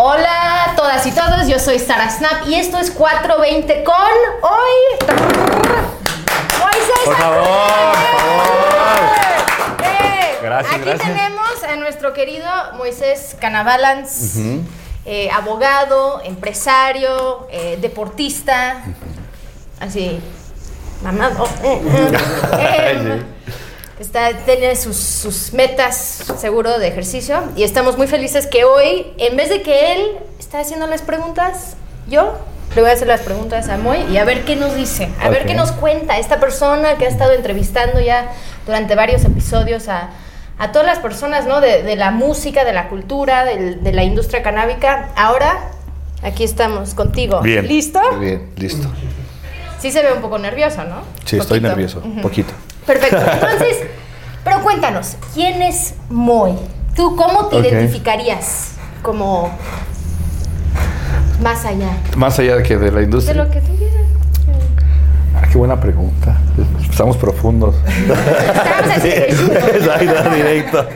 Hola a todas y todos, yo soy Sara Snap y esto es 420 con hoy. Moisés. Por favor, por favor. Eh, Gracias, Aquí gracias. tenemos a nuestro querido Moisés Canabalans, eh, abogado, empresario, eh, deportista, así, mamado. eh, eh, eh, Está, tiene sus, sus metas seguro de ejercicio y estamos muy felices que hoy, en vez de que él está haciendo las preguntas, yo le voy a hacer las preguntas a Moy y a ver qué nos dice, a ver qué nos cuenta esta persona que ha estado entrevistando ya durante varios episodios a, a todas las personas ¿no? de, de la música, de la cultura, de la industria canábica. Ahora, aquí estamos contigo. Bien. ¿Listo? Bien, listo. Sí se ve un poco nervioso, ¿no? Sí, estoy nervioso, Ujú. poquito. Perfecto. Entonces, pero cuéntanos, ¿quién es Moy? ¿Tú cómo te identificarías como más allá Más allá de que de la de industria. lo que tú quieras? Ah, qué buena pregunta. Estamos profundos. Estamos así. Exacto, directo.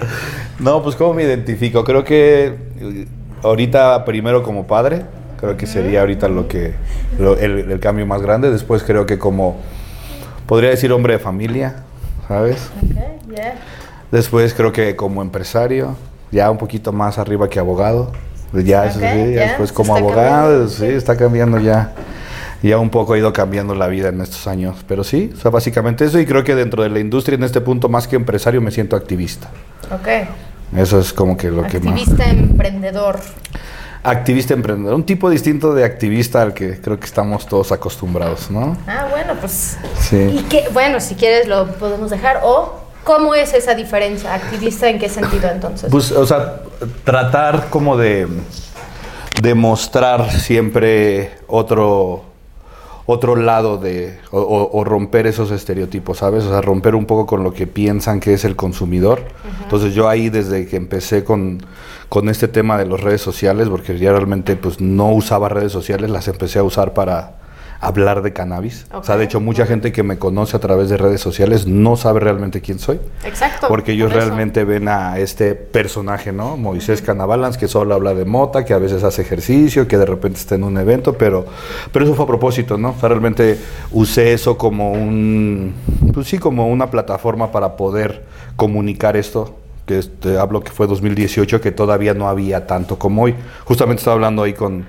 No, pues ¿cómo me identifico? Creo que eh, ahorita primero como padre, creo que sería ahorita lo que lo- el, el cambio más grande. Después creo que como podría decir hombre de familia, ¿sabes? Después creo que como empresario, ya un poquito más arriba que abogado. Ya, eso sí, después como abogado, cambiando, sí, está cambiando ya. Ya un poco ha ido cambiando la vida en estos años. Pero sí, o sea, básicamente eso. Y creo que dentro de la industria, en este punto, más que empresario, me siento activista. Ok. Eso es como que lo que más. Activista emprendedor. Activista emprendedor. Un tipo distinto de activista al que creo que estamos todos acostumbrados, ¿no? Ah, bueno, pues. Sí. ¿Y qué? Bueno, si quieres lo podemos dejar. O, ¿cómo es esa diferencia? ¿Activista en qué sentido entonces? Pues, o sea, tratar como de demostrar siempre otro otro lado de o, o- o romper esos estereotipos, ¿sabes? O sea, romper un poco con lo que piensan que es el consumidor. Entonces yo ahí desde que empecé con, con este tema de las redes sociales, porque ya realmente pues no usaba redes sociales, las empecé a usar para hablar de cannabis. O sea, de hecho mucha gente que me conoce a través de redes sociales no sabe realmente quién soy. Exacto. Porque ellos por realmente ven a este personaje, ¿no? Moisés Canabalans, que solo habla de mota, que a veces hace ejercicio, que de repente está en un evento, pero, pero eso fue a propósito, ¿no? O sea, realmente usé eso como un, pues sí, como una plataforma para poder comunicar esto, que este, hablo que fue 2018, que todavía no había tanto como hoy. Justamente estaba hablando ahí con,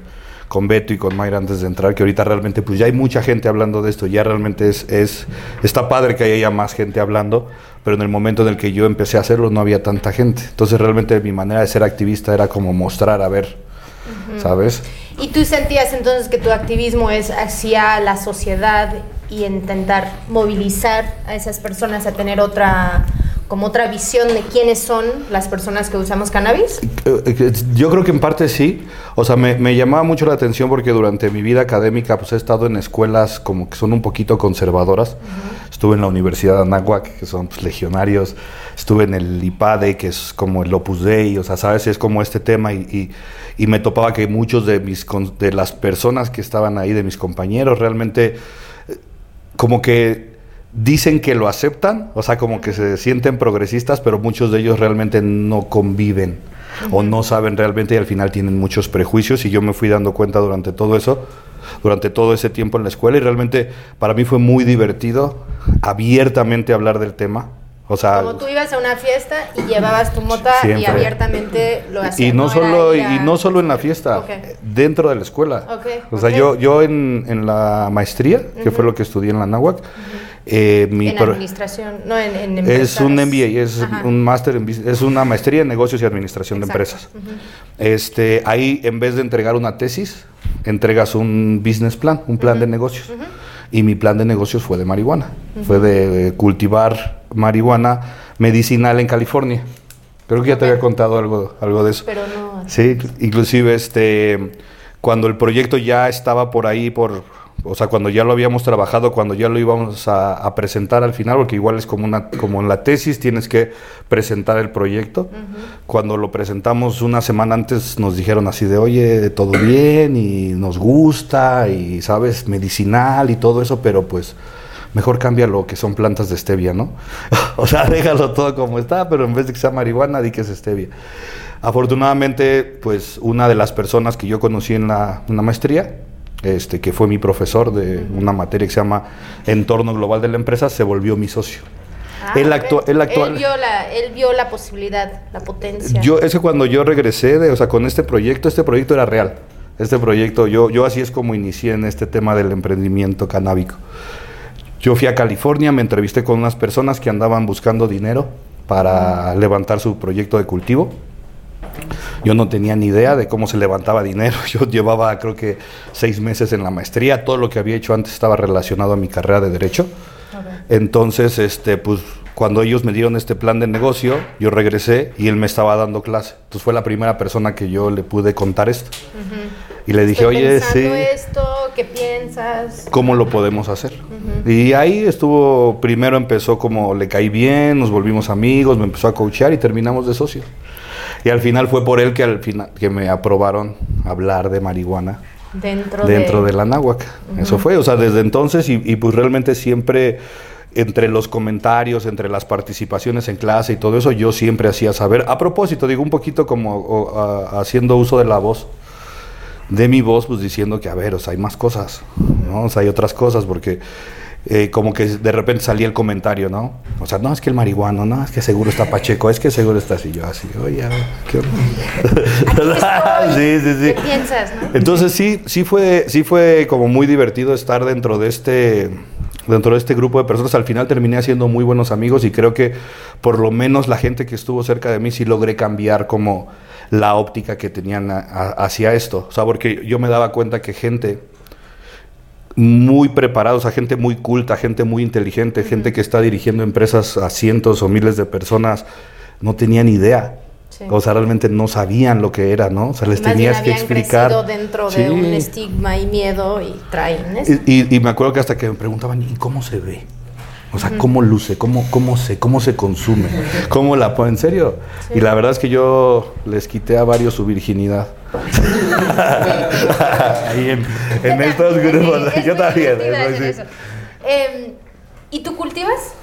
con Beto y con Mayra antes de entrar, que ahorita realmente pues ya hay mucha gente hablando de esto, ya realmente es, es está padre que haya más gente hablando, pero en el momento en el que yo empecé a hacerlo no había tanta gente. Entonces realmente mi manera de ser activista era como mostrar, a ver, ¿sabes? ¿Y tú sentías entonces que tu activismo es hacia la sociedad y intentar movilizar a esas personas a tener otra como otra visión de quiénes son las personas que usamos cannabis? Eh, eh, Yo creo que en parte sí. O sea, me, me llamaba mucho la atención porque durante mi vida académica pues he estado en escuelas como que son un poquito conservadoras. Estuve en la Universidad de Anáhuac, que son pues, legionarios. Estuve en el IPADE, que es como el Opus Dei. O sea, sabes, es como este tema. Y, y- y me topaba que muchos de, mis, de las personas que estaban ahí, de mis compañeros, realmente eh, como que dicen que lo aceptan, o sea, como que se sienten progresistas, pero muchos de ellos realmente no conviven o no saben realmente y al final tienen muchos prejuicios. Y yo me fui dando cuenta durante todo eso, durante todo ese tiempo en la escuela. Y realmente para mí fue muy divertido abiertamente hablar del tema. O sea, Como tú ibas a una fiesta y llevabas tu mota y abiertamente lo hacías. y no, solo a- y no solo en la fiesta, dentro de la escuela. Ok, o sea, yo yo en, en la maestría, que fue lo que estudié en la náhuac, eh, mi en administración, no en, en es un MBA, es Ajá. un máster es una maestría en negocios y administración Exacto. de empresas. Este, ahí en vez de entregar una tesis, entregas un business plan, un plan de negocios. Y mi plan de negocios fue de marihuana, fue de eh, cultivar marihuana medicinal en California. Creo que ya te había contado algo algo de eso. Pero no. Sí, inclusive este cuando el proyecto ya estaba por ahí por o sea, cuando ya lo habíamos trabajado, cuando ya lo íbamos a, a presentar al final, porque igual es como una como en la tesis tienes que presentar el proyecto. Cuando lo presentamos una semana antes nos dijeron así de, "Oye, todo bien y nos gusta y sabes, medicinal y todo eso, pero pues mejor cambia lo que son plantas de stevia, ¿no? o sea, déjalo todo como está, pero en vez de que sea marihuana, di que es stevia. Afortunadamente, pues una de las personas que yo conocí en la, en la maestría, este, que fue mi profesor de una materia que se llama Entorno Global de la Empresa, se volvió mi socio. Ah, él, actua- él actual- Él vio, la, él vio la posibilidad, la potencia. Yo, es que cuando yo regresé, de, o sea, con este proyecto, este proyecto era real. Este proyecto, yo, yo así es como inicié en este tema del emprendimiento canábico. Yo fui a California, me entrevisté con unas personas que andaban buscando dinero para levantar su proyecto de cultivo. Yo no tenía ni idea de cómo se levantaba dinero. Yo llevaba creo que seis meses en la maestría. Todo lo que había hecho antes estaba relacionado a mi carrera de derecho. Entonces, este, pues, cuando ellos me dieron este plan de negocio, yo regresé y él me estaba dando clase. Entonces fue la primera persona que yo le pude contar esto. Y le dije, Estoy oye, sí, esto, ¿qué piensas? ¿cómo lo podemos hacer? Y ahí estuvo, primero empezó como le caí bien, nos volvimos amigos, me empezó a coachear y terminamos de socios. Y al final fue por él que al final que me aprobaron hablar de marihuana Dentro, dentro de... de la náhuac. Eso fue, o sea, desde entonces y, y pues realmente siempre entre los comentarios, entre las participaciones en clase y todo eso, yo siempre hacía saber. A propósito, digo un poquito como o, a- haciendo uso de la voz, de mi voz, pues diciendo que, a ver, o sea, hay más cosas, ¿no? O sea, hay otras cosas, porque eh, como que de repente salía el comentario, ¿no? O sea, no, es que el marihuano, no, es que seguro está Pacheco, es que seguro está así, yo así, oye, ¿qué onda? sí, sí, sí. ¿Qué piensas, no? Entonces sí, sí fue, sí fue como muy divertido estar dentro de este, dentro de este grupo de personas. Al final terminé haciendo muy buenos amigos y creo que por lo menos la gente que estuvo cerca de mí sí logré cambiar como la óptica que tenían a- a- hacia esto. O sea, porque yo me daba cuenta que gente muy preparada, o sea, gente muy culta, gente muy inteligente, gente que está dirigiendo empresas a cientos o miles de personas, no tenían idea. Sí. O sea, realmente no sabían lo que era, ¿no? O sea, les Más tenías bien que explicar. dentro de un estigma y miedo y traen eso. Y, y- y me acuerdo que hasta que me preguntaban, ¿y cómo se ve? O sea, ¿cómo luce? ¿Cómo, cómo, se, ¿Cómo se consume? ¿Cómo la pone? ¿En serio? Y la verdad es que yo les quité a varios su virginidad. Ahí en, en estos grupos. Es yo también. eso eso. Em, ¿Y tú cultivas?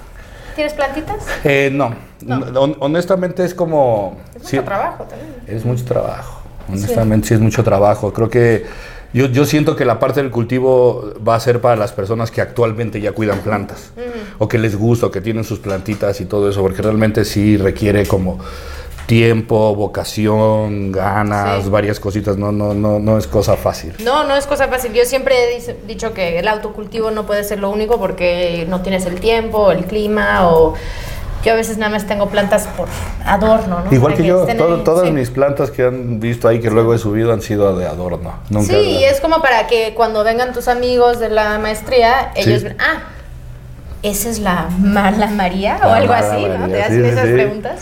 ¿Tienes plantitas? Eh, no. No. Hon- honestamente es como... Es sí, mucho trabajo también. Es mucho trabajo, honestamente sí. es mucho trabajo. Creo que yo, yo siento que la parte del cultivo va a ser para las personas que actualmente ya cuidan plantas, o que les gusta, o que tienen sus plantitas y todo eso, porque realmente sí requiere como tiempo, vocación, ganas, Sí. varias cositas, no, no, no, no es cosa fácil. No, no es cosa fácil. Yo siempre he dicho que el autocultivo no puede ser lo único porque no tienes el tiempo, el clima o yo a veces nada más tengo plantas por adorno, ¿no? Igual Para que yo, todo- todas Sí. mis plantas que han visto ahí que luego he subido han sido de adorno. Nunca Sí, y es como para que cuando vengan tus amigos de la maestría, ellos Sí. ven, ah, esa es la mala María o La algo así, ¿no? Te hacen esas preguntas.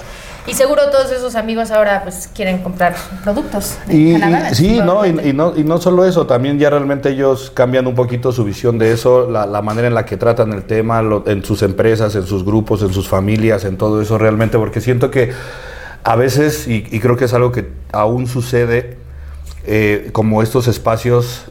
Y seguro todos esos amigos ahora pues quieren comprar productos. y- sí, no y, no, y no solo eso, también ya realmente ellos cambian un poquito su visión de eso, la, la manera en la que tratan el tema, lo- en sus empresas, en sus grupos, en sus familias, en todo eso realmente, porque siento que a veces, y, y creo que es algo que aún sucede, eh, como estos espacios,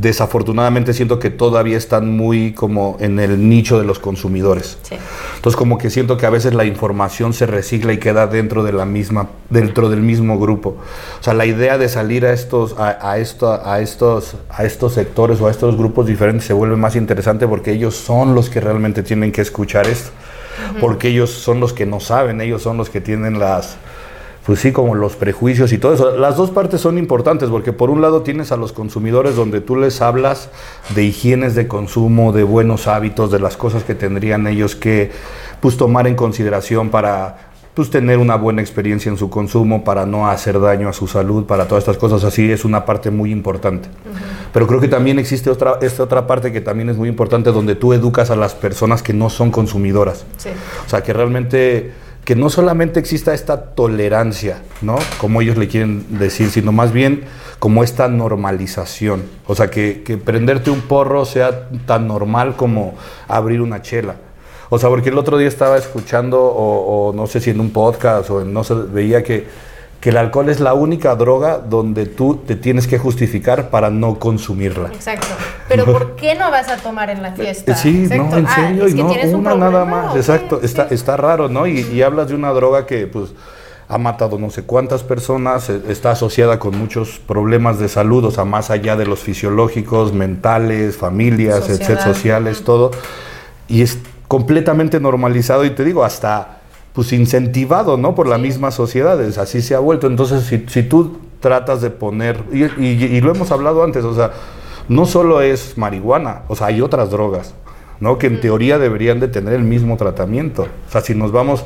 desafortunadamente siento que todavía están muy como en el nicho de los consumidores. Sí. Entonces como que siento que a veces la información se recicla y queda dentro de la misma, dentro del mismo grupo. O sea, la idea de salir a estos, a, a esto, a estos, a estos sectores o a estos grupos diferentes se vuelve más interesante porque ellos son los que realmente tienen que escuchar esto. Porque ellos son los que no saben, ellos son los que tienen las, pues sí, como los prejuicios y todo eso. Las dos partes son importantes porque por un lado tienes a los consumidores donde tú les hablas de higienes de consumo, de buenos hábitos, de las cosas que tendrían ellos que pues tomar en consideración para pues tener una buena experiencia en su consumo, para no hacer daño a su salud, para todas estas cosas así es una parte muy importante. Pero creo que también existe otra esta otra parte que también es muy importante donde tú educas a las personas que no son consumidoras. Sí. O sea, que realmente, que no solamente exista esta tolerancia, ¿no? Como ellos le quieren decir, sino más bien como esta normalización. O sea, que, que prenderte un porro sea tan normal como abrir una chela. O sea, porque el otro día estaba escuchando, o, no sé si en un podcast, o en, no sé, veía que, que el alcohol es la única droga donde tú te tienes que justificar para no consumirla. Exacto. Pero ¿por qué no vas a tomar en la fiesta? Eh, Sí, Exacto. no, en Ah, serio, es y no, un una nada más, exacto, está, Sí. está raro, ¿no? Y, y hablas de una droga que, pues, ha matado no sé cuántas personas, eh, está asociada con muchos problemas de salud, o sea, más allá de los fisiológicos, mentales, familias, Sociedad. etcétera, sociales, todo. Y es completamente normalizado y te digo, hasta pues incentivado, ¿no? Por la misma sociedad, es, así se ha vuelto. Entonces, si, si tú tratas de poner, y, y- y lo hemos hablado antes, o sea, no solo es marihuana, o sea, hay otras drogas, ¿no? Que en teoría deberían de tener el mismo tratamiento. O sea, si nos vamos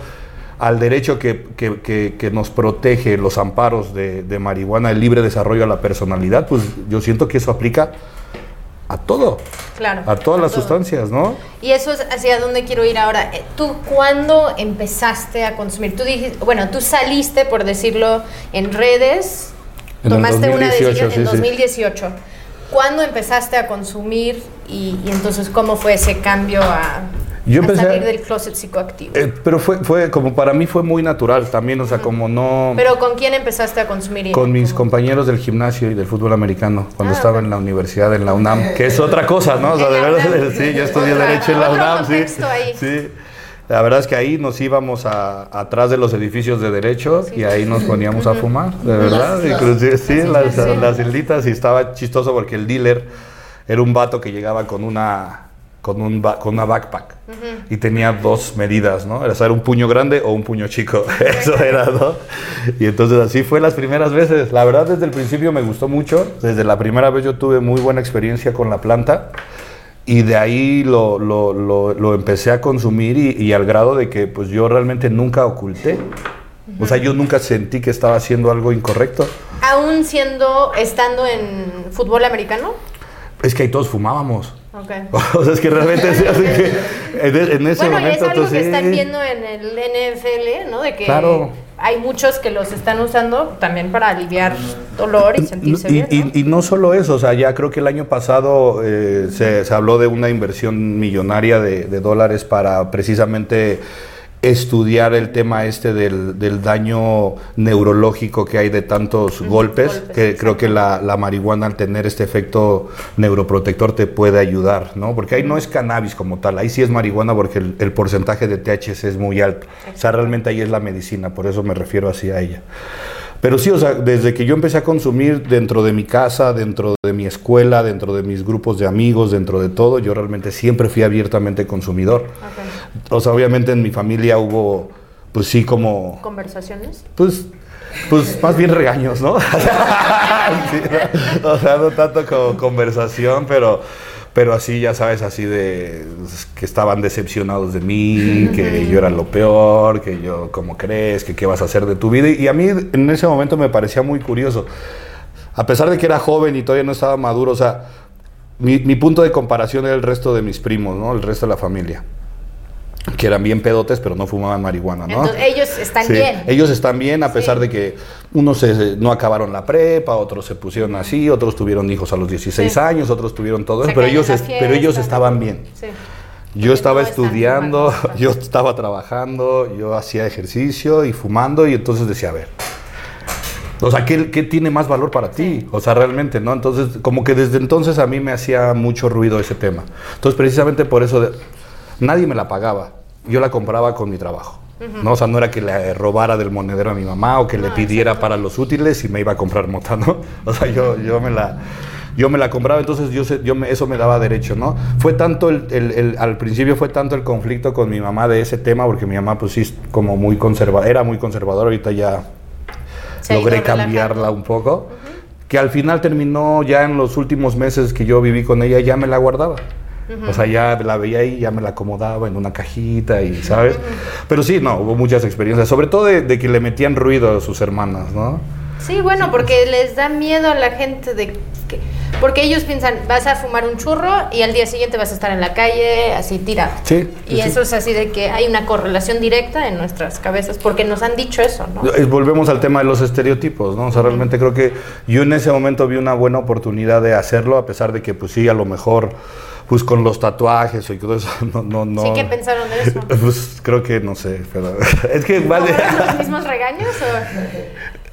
al derecho que, que- que- que nos protege los amparos de, de marihuana, el libre desarrollo a la personalidad, pues yo siento que eso aplica a todo, Claro. a todas las todo. sustancias, ¿no? Y eso es hacia dónde quiero ir ahora. Eh, ¿Tú cuándo empezaste a consumir? Tú dijiste, bueno, tú saliste, por decirlo, en redes, En tomaste una 2018, decisión sí, en sí. 2018. ¿Cuándo empezaste a consumir y, y entonces cómo fue ese cambio a, Yo a salir del closet psicoactivo? Eh, pero fue, fue como para mí fue muy natural también, o sea, como no... Pero ¿con quién empezaste a consumir? con mis compañeros del gimnasio y del fútbol americano, cuando Ah, estaba en la universidad, en la UNAM, que es otra cosa, ¿no? O sea, de verdad, sí, yo estudié Otra- Derecho en la UNAM, sí. ahí. Sí. La verdad es que ahí nos íbamos a, atrás de los edificios de Derecho y ahí nos poníamos a fumar, de verdad. Inclusive, sí, las, las celditas y estaba chistoso porque el dealer era un vato que llegaba con una con, un con una backpack y tenía dos medidas, ¿no? Era, o sea, era un puño grande o un puño chico, eso era, ¿no? Y entonces así fue las primeras veces. La verdad desde el principio me gustó mucho, desde la primera vez yo tuve muy buena experiencia con la planta y de ahí lo, lo, lo, lo empecé a consumir y, y al grado de que pues yo realmente nunca oculté. O sea, yo nunca sentí que estaba haciendo algo incorrecto. Aún siendo, estando en fútbol americano. Es que ahí todos fumábamos. Ok. O sea, es que realmente se hace que en, e- en ese Bueno, y es momento... algo entonces, que están viendo en el NFL, ¿no? De que Claro. hay muchos que los están usando también para aliviar dolor y sentirse y, bien. ¿no? y- y no solo eso, o sea, ya creo que el año pasado eh, se, se habló de una inversión millonaria de, de dólares para precisamente estudiar el tema este del, del daño neurológico que hay de tantos golpes, golpes, que creo que la, la marihuana al tener este efecto neuroprotector te puede ayudar, ¿no? Porque ahí no es cannabis como tal, ahí sí es marihuana porque el, el porcentaje de THC es muy alto. O sea, realmente ahí es la medicina, por eso me refiero así a ella. Pero sí, o sea, desde que yo empecé a consumir dentro de mi casa, dentro de mi escuela, dentro de mis grupos de amigos, dentro de todo, yo realmente siempre fui abiertamente consumidor. O sea, obviamente en mi familia hubo, pues sí, como, ¿Conversaciones? pues, pues más bien regaños, ¿no? Sí, ¿no? O sea, no tanto como conversación, pero, pero así, ya sabes, así de que estaban decepcionados de mí, que yo era lo peor, que yo, ¿cómo crees? que qué vas a hacer de tu vida? Y a mí en ese momento me parecía muy curioso. A pesar de que era joven y todavía no estaba maduro, o sea, mi, mi punto de comparación era el resto de mis primos, ¿no? El resto de la familia. Que eran bien pedotes, pero no fumaban marihuana, ¿no? Entonces, ellos están Sí, bien. Ellos están bien a pesar Sí. de que unos se- no acabaron la prepa, otros se pusieron así, otros tuvieron hijos a los 16 Sí. años, otros tuvieron todo eso, pero ellos, pero ellos estaban bien. Yo estaba no estudiando, fumando. yo estaba trabajando, yo hacía ejercicio y fumando y entonces decía, a ver, o sea, ¿qué, qué tiene más valor para ti? O sea, realmente, ¿no? Entonces, como que desde entonces a mí me hacía mucho ruido ese tema. Entonces, precisamente por eso, de- nadie me la pagaba. Yo la compraba con mi trabajo. ¿no? O sea, no era que le robara del monedero a mi mamá o que le No, pidiera para los útiles y me iba a comprar mota, ¿no? O sea, yo, yo me la... Yo me la compraba, entonces yo, yo me- eso me daba derecho, ¿no? Fue tanto el, el- el- al principio fue tanto el conflicto con mi mamá de ese tema, porque mi mamá pues sí es como muy conservadora, era muy conservadora, ahorita ya Se logré cambiarla un poco, que al final terminó ya en los últimos meses que yo viví con ella, ya me la guardaba. O sea, ya la veía ahí, ya me la acomodaba en una cajita y, ¿sabes? Pero sí, no, hubo muchas experiencias, sobre todo de, de que le metían ruido a sus hermanas, ¿no? Sí, bueno, porque les da miedo a la gente de que... Porque ellos piensan, vas a fumar un churro y al día siguiente vas a estar en la calle así tirado. Sí, Y sí. eso es así de que hay una correlación directa en nuestras cabezas, porque nos han dicho eso, ¿no? Volvemos al tema de los estereotipos, ¿no? O sea, realmente creo que yo en ese momento vi una buena oportunidad de hacerlo, a pesar de que, pues sí, a lo mejor, pues con los tatuajes y todo eso, no, no, no. Sí, ¿qué pensaron de eso? Pues creo que no sé, pero es que ¿No vale. fueron los mismos regaños o...?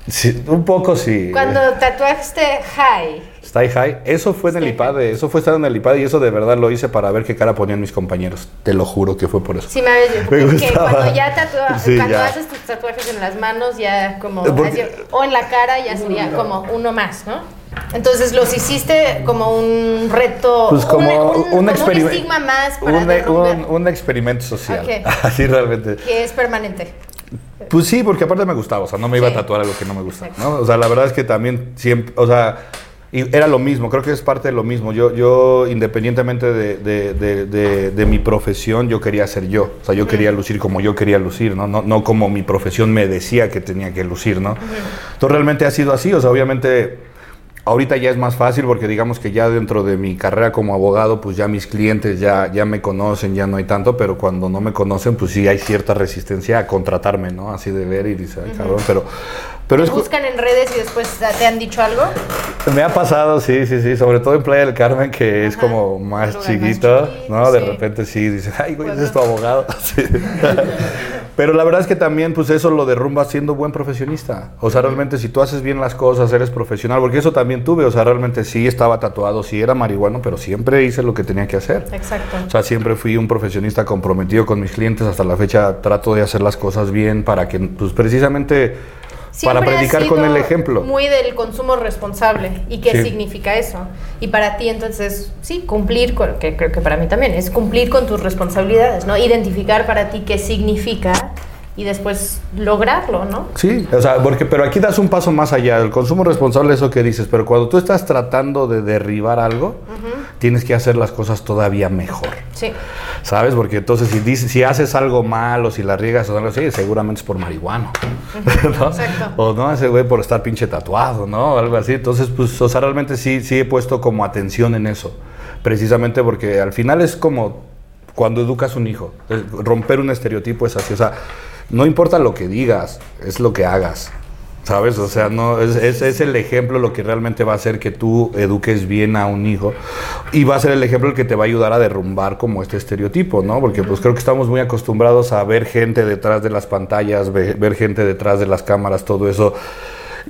Sí, un poco sí. Cuando tatuaste high. Stay High. Eso fue en el IPADE, eso fue estar en el IPADE y eso de verdad lo hice para ver qué cara ponían mis compañeros. Te lo juro que fue por eso. Sí, me habías. Me gustaba. cuando ya tatua- Sí, cuando ya. haces tus tatuajes en las manos, ya como. Porque- así, o en la cara, ya sería como uno más, ¿no? Entonces los hiciste como un reto. Pues como un, como un experimento. estigma más para un, un- un experimento social. Así realmente. que es permanente. Pues sí, porque aparte me gustaba, o sea, no me iba Sí. a tatuar algo que no me gusta. ¿no? O sea, la verdad es que también siempre, o sea, y era lo mismo, creo que es parte de lo mismo. Yo, yo independientemente de, de- de- de- de mi profesión, yo quería ser yo. O sea, yo quería lucir como yo quería lucir, ¿no? No, no como mi profesión me decía que tenía que lucir, ¿no? Entonces realmente ha sido así, o sea, obviamente... Ahorita ya es más fácil porque digamos que ya dentro de mi carrera como abogado, pues ya mis clientes ya, ya me conocen, ya no hay tanto, pero cuando no me conocen, pues sí hay cierta resistencia a contratarme, ¿no? Así de ver y dice, ay, cabrón, pero, pero Buscan en redes y después te han dicho algo. me ha pasado, sí, sí, sí, sobre todo en Playa del Carmen, que es como más chiquito, ¿no? De repente sí, dices, ay, güey, ese es tu abogado. Sí. Pero la verdad es que también, pues eso lo derrumba siendo buen profesionista. O sea, realmente si tú haces bien las cosas, eres profesional, porque eso también tuve, o sea, realmente sí estaba tatuado, sí era marihuano, pero siempre hice lo que tenía que hacer. Exacto. O sea, siempre fui un profesionista comprometido con mis clientes. Hasta la fecha trato de hacer las cosas bien para que, pues precisamente, Siempre has predicar con el ejemplo. Muy del consumo responsable. ¿Y qué Sí. significa eso? Y para ti, entonces, sí, cumplir con, que creo que para mí también, es cumplir con tus responsabilidades, ¿no? Identificar para ti qué significa y después lograrlo, ¿no? Sí, o sea, porque, pero aquí das un paso más allá. El consumo responsable es eso que dices, pero cuando tú estás tratando de derribar algo, tienes que hacer las cosas todavía mejor. Sí. ¿Sabes? Porque entonces si, dices, si haces algo mal o si la riegas o algo así, seguramente es por marihuano. ¿no? exacto. O no, ese güey por estar pinche tatuado, ¿no? Algo así. Entonces, pues, o sea, realmente sí, sí he puesto como atención en eso. Precisamente porque al final es como cuando educas un hijo. Es- Romper un estereotipo es así. O sea, no importa lo que digas, es lo que hagas. ¿Sabes? O sea, no, es, es, es el ejemplo lo que realmente va a hacer que tú eduques bien a un hijo y va a ser el ejemplo el que te va a ayudar a derrumbar como este estereotipo, ¿no? Porque pues creo que estamos muy acostumbrados a ver gente detrás de las pantallas, ve- ver gente detrás de las cámaras, todo eso.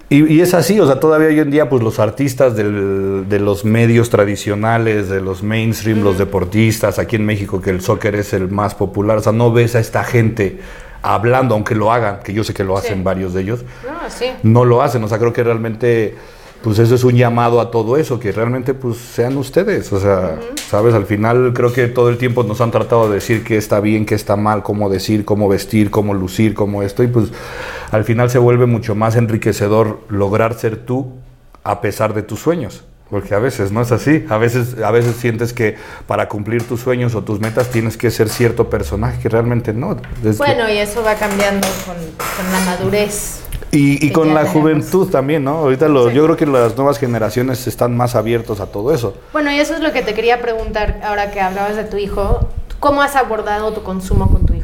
Y, y es así, o sea, todavía hoy en día, pues los artistas del- de los medios tradicionales, de los mainstream, los deportistas, aquí en México, que el soccer es el más popular, o sea, no ves a esta gente hablando, aunque lo hagan, que yo sé que lo hacen Sí. varios de ellos, No, sí. no lo hacen, o sea, creo que realmente, pues eso es un llamado a todo eso, que realmente, pues sean ustedes, o sea, sabes, al final creo que todo el tiempo nos han tratado de decir qué está bien, qué está mal, cómo decir, cómo vestir, cómo lucir, cómo esto, y pues al final se vuelve mucho más enriquecedor lograr ser tú a pesar de tus sueños. Porque a veces no es así, a veces, a veces sientes que para cumplir tus sueños o tus metas tienes que ser cierto personaje que realmente no. Bueno, y eso va cambiando con, con la madurez. y, con la tenemos. juventud también, ¿no? Ahorita lo- Sí. yo creo que las nuevas generaciones están más abiertos a todo eso. Bueno, y eso es lo que te quería preguntar ahora que hablabas de tu hijo. ¿Cómo has abordado tu consumo con tu hijo?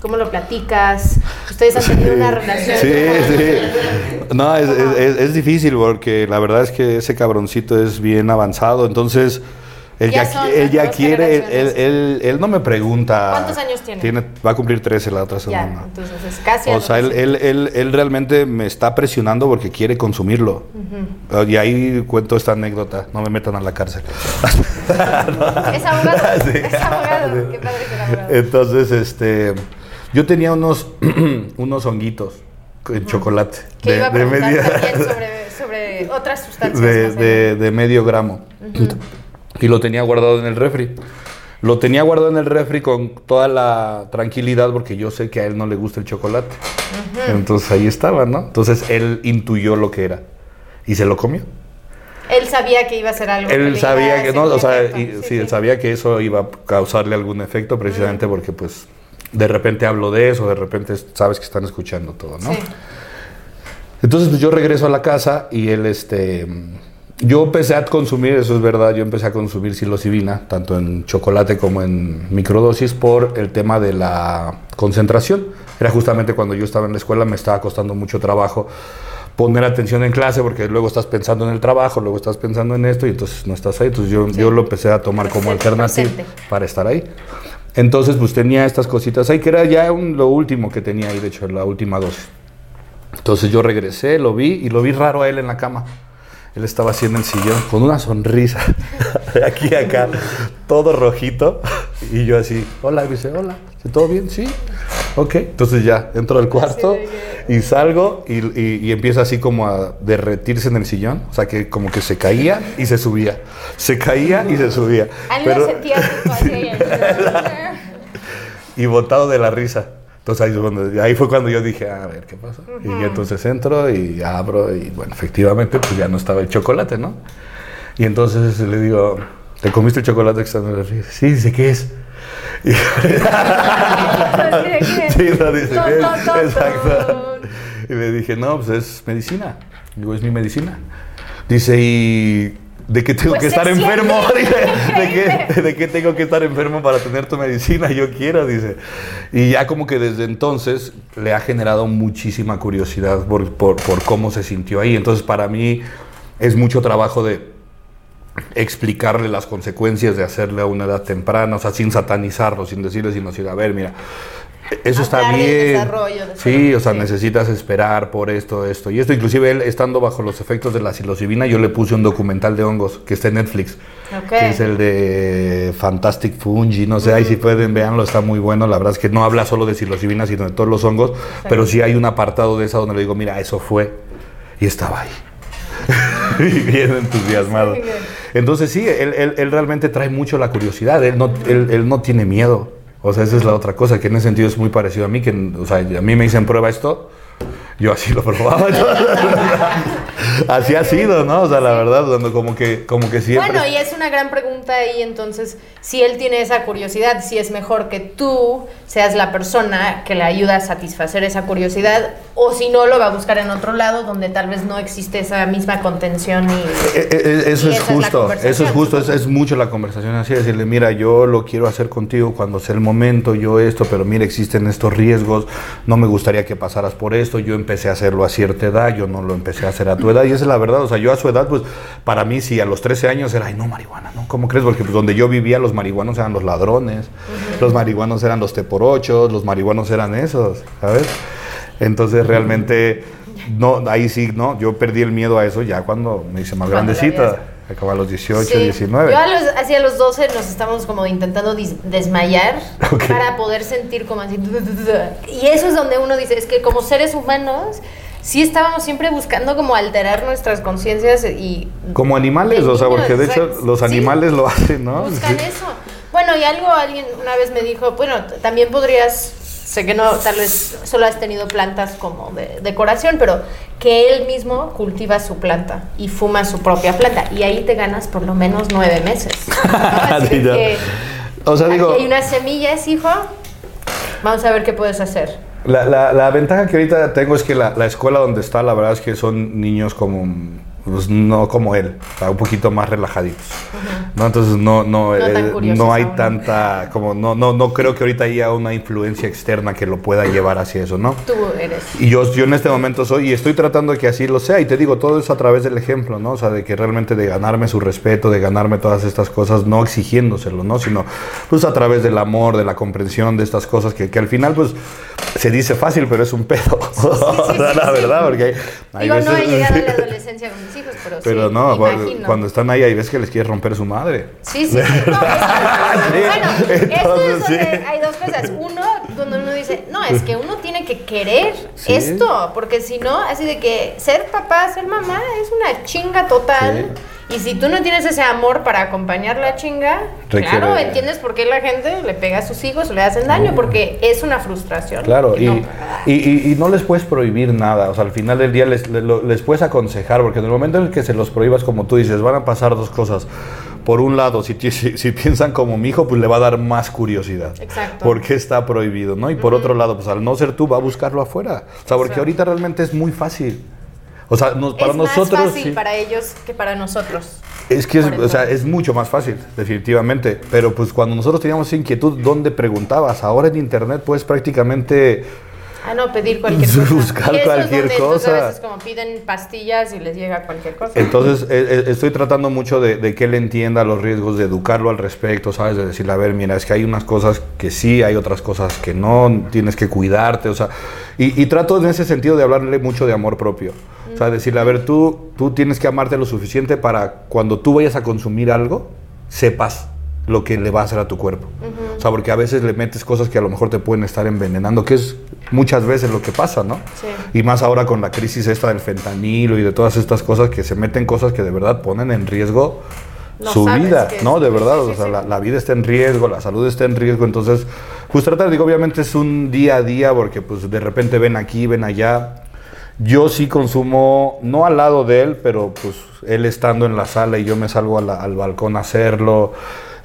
¿Cómo lo platicas? ¿Ustedes han tenido una relación? Sí, sí. No, es, es- es- difícil porque la verdad es que ese cabroncito es bien avanzado, entonces él Ya ya, él ya quiere, él, él- él no me pregunta. ¿Cuántos años tiene? Va a cumplir 13 la otra Ya, semana. entonces es casi. O sea, él, él, él, él realmente me está presionando porque quiere consumirlo. Y ahí cuento esta anécdota, no me metan a la cárcel. Es abogado. Sí. Es abogado. Qué padre ser abogado. Entonces, este, yo tenía unos, unos honguitos en chocolate. Que iba a preguntar media- sobre, sobre otras sustancias. de, de- de medio gramo. Y lo tenía guardado en el refri. Lo tenía guardado en el refri con toda la tranquilidad porque yo sé que a él no le gusta el chocolate. Entonces ahí estaba, ¿no? Entonces él intuyó lo que era y se lo comió. Él sabía que iba a ser algo. Él sabía que no, o sea, y- sí, él sabía que eso iba a causarle algún efecto precisamente porque pues de repente hablo de eso, de repente sabes que están escuchando todo, ¿no? Sí. Entonces pues yo regreso a la casa y él este yo empecé a consumir, eso es verdad, yo empecé a consumir psilocibina, tanto en chocolate como en microdosis por el tema de la concentración. Era justamente cuando yo estaba en la escuela, me estaba costando mucho trabajo poner atención en clase porque luego estás pensando en el trabajo, luego estás pensando en esto y entonces no estás ahí. Entonces yo, yo lo empecé a tomar como alternativa para estar ahí. Entonces pues tenía estas cositas ahí, que era ya lo último que tenía ahí, de hecho, la última dosis. Entonces yo regresé, lo vi y lo vi raro a él en la cama. Él estaba así en el sillón con una sonrisa, aquí acá, todo rojito. Y yo así, hola, dice, hola, ¿todo bien? Sí. Ok, entonces ya entro al cuarto y salgo y, y- y empieza así como a derretirse en el sillón. O sea que como que se caía y se subía. Se caía y se subía. Pero- y botado de la risa. Entonces ahí, fue cuando- ahí fue cuando yo dije, "Ah, a ver, ¿qué pasa? Y entonces entro y abro y bueno, efectivamente pues ya no estaba el chocolate, ¿no? Y entonces le digo, ¿te comiste el chocolate que está en la refri?" Sí, dice, ¿qué es? Y- sí, no, dice, Exacto. Y le dije, no, pues es medicina. Digo, es mi medicina. Dice, ¿y de qué tengo Pues que estar siente enfermo? Dice, ¿de qué, ¿de qué tengo que estar enfermo para tener tu medicina? Yo quiero, dice. Y ya como que desde entonces le ha generado muchísima curiosidad por, por, por cómo se sintió ahí. Entonces para mí es mucho trabajo de explicarle las consecuencias de hacerle a una edad temprana, o sea, sin satanizarlo, sin decirle, sino decir, a ver, mira, eso está Hablar bien. desarrollo Sí, o sea, sí. necesitas esperar por esto, esto. Y esto, inclusive él, estando bajo los efectos de la psilocibina, yo le puse un documental de hongos que está en Netflix. Ok. Que es el de Fantastic Fungi, no sé, ahí si pueden, véanlo, está muy bueno. La verdad es que no habla solo de psilocibina, sino de todos los hongos, pero sí hay un apartado de esa donde le digo, mira, eso fue. Y estaba ahí. y bien entusiasmado. Muy bien. Entonces sí, él, él- él realmente trae mucho la curiosidad, él no, él, él no tiene miedo. O sea, esa es la otra cosa, que en ese sentido es muy parecido a mí, que o sea, a mí me dicen prueba esto, yo así lo probaba. así ha sido, ¿no? O sea, la verdad, cuando como que, como que siempre... Bueno, y es una gran pregunta ahí, entonces, si él tiene esa curiosidad, si es mejor que tú seas la persona que le ayuda a satisfacer esa curiosidad, o si no, lo va a buscar en otro lado donde tal vez no existe esa misma contención y... Eh, eh, Eso Y es es justo, conversación, eso es justo, es, supongo. es mucho la conversación así, decirle, mira, yo lo quiero hacer contigo cuando sea el momento, yo esto, pero mira, existen estos riesgos, no me gustaría que pasaras por esto, yo empecé a hacerlo a cierta edad, yo no lo empecé a hacer a tu edad, y esa es la verdad, o sea, yo a su edad, pues, para mí, sí, a los 13 años era, ay, no, marihuana, ¿no? ¿Cómo crees? Porque pues, donde yo vivía, los marihuanos eran los ladrones, los marihuanos eran los teporochos, los marihuanos eran esos, ¿sabes? Entonces, realmente, no, ahí sí, no, yo perdí el miedo a eso ya cuando me hice más Cuando grandecita. Acaba a los 18, Sí. 19. Yo a los, hacia los 12 nos estamos como intentando dis- desmayar para poder sentir como así. Y eso es donde uno dice, es que como seres humanos, sí estábamos siempre buscando como alterar nuestras conciencias y... Como animales, o sea, porque de hecho los Sí. animales lo hacen, ¿no? Buscan Sí. eso. Bueno, y algo alguien una vez me dijo, bueno, también podrías, sé que no, tal vez solo has tenido plantas como de decoración, pero que él mismo cultiva su planta y fuma su propia planta y ahí te ganas por lo menos nueve meses. ¿no? Así Sí, que O sea, aquí digo, hay unas semillas, hijo. Vamos a ver qué puedes hacer. la, la- la ventaja que ahorita tengo es que la, la escuela donde está, la verdad es que son niños como, pues, no como él, o sea, un poquito más relajaditos. ¿no? Entonces no, no, No eh, no hay aún. tanta, como no, no, no creo que ahorita haya una influencia externa que lo pueda llevar hacia eso, ¿no? Tú eres. Y yo, yo en este momento soy, y estoy tratando de que así lo sea, y te digo, todo eso a través del ejemplo, ¿no? O sea, de que realmente de ganarme su respeto, de ganarme todas estas cosas, no exigiéndoselo, ¿no? Sino, pues a través del amor, de la comprensión de estas cosas, que, que al final, pues, se dice fácil, pero es un pedo. La verdad, porque hay, hay Digo, no he veces- llegado a la adolescencia con mis hijos, pero, Pero sí, no, cuando, imagino. cuando están ahí, hay veces que les quieres romper su madre. Sí, sí, sí. no, bueno, esto es entonces, donde hay dos cosas. Uno dice, no, es que uno tiene que querer Sí. esto, porque si no, así de que ser papá, ser mamá es una chinga total. Y si tú no tienes ese amor para acompañar la chinga, Requiere- claro, entiendes por qué la gente le pega a sus hijos le hacen daño, porque es una frustración. Claro, y, no- y, y- y no les puedes prohibir nada, o sea, al final del día les, les, les puedes aconsejar, porque en el momento en el que se los prohíbas, como tú dices, van a pasar dos cosas. Por un lado, si, si, si piensan como mi hijo, pues le va a dar más curiosidad. Exacto. Porque está prohibido, ¿no? Y por otro lado, pues al no ser tú, va a buscarlo afuera. O sea, porque Exacto. ahorita realmente es muy fácil. O sea, nos- para es nosotros... más fácil sí. para ellos que para nosotros. Es que es, o sea, es mucho más fácil, definitivamente. Pero pues cuando nosotros teníamos inquietud, ¿dónde preguntabas? Ahora en internet puedes prácticamente Ah, no, pedir cualquier cosa. Buscar Y eso es cualquier donde, cosa. a veces como piden pastillas y les llega cualquier cosa. Entonces, eh, eh, estoy tratando mucho de, de que él entienda los riesgos, de educarlo al respecto, ¿sabes? De decirle, a ver, mira, es que hay unas cosas que sí, hay otras cosas que no, tienes que cuidarte, o sea, y, y trato en ese sentido de hablarle mucho de amor propio. O sea, decirle, a ver, tú, tú tienes que amarte lo suficiente para cuando tú vayas a consumir algo, sepas lo que le va a hacer a tu cuerpo. O sea, porque a veces le metes cosas que a lo mejor te pueden estar envenenando, que es muchas veces lo que pasa, ¿no? Sí. Y más ahora con la crisis esta del fentanilo y de todas estas cosas que se meten cosas que de verdad ponen en riesgo No su vida, ¿no? De verdad, sí, o sea, sí. La, la vida está en riesgo, la salud está en riesgo, entonces, pues tratar, digo, obviamente es un día a día porque pues de repente ven aquí, ven allá. Yo sí consumo, no al lado de él, pero pues él estando en la sala y yo me salgo la- al balcón a hacerlo.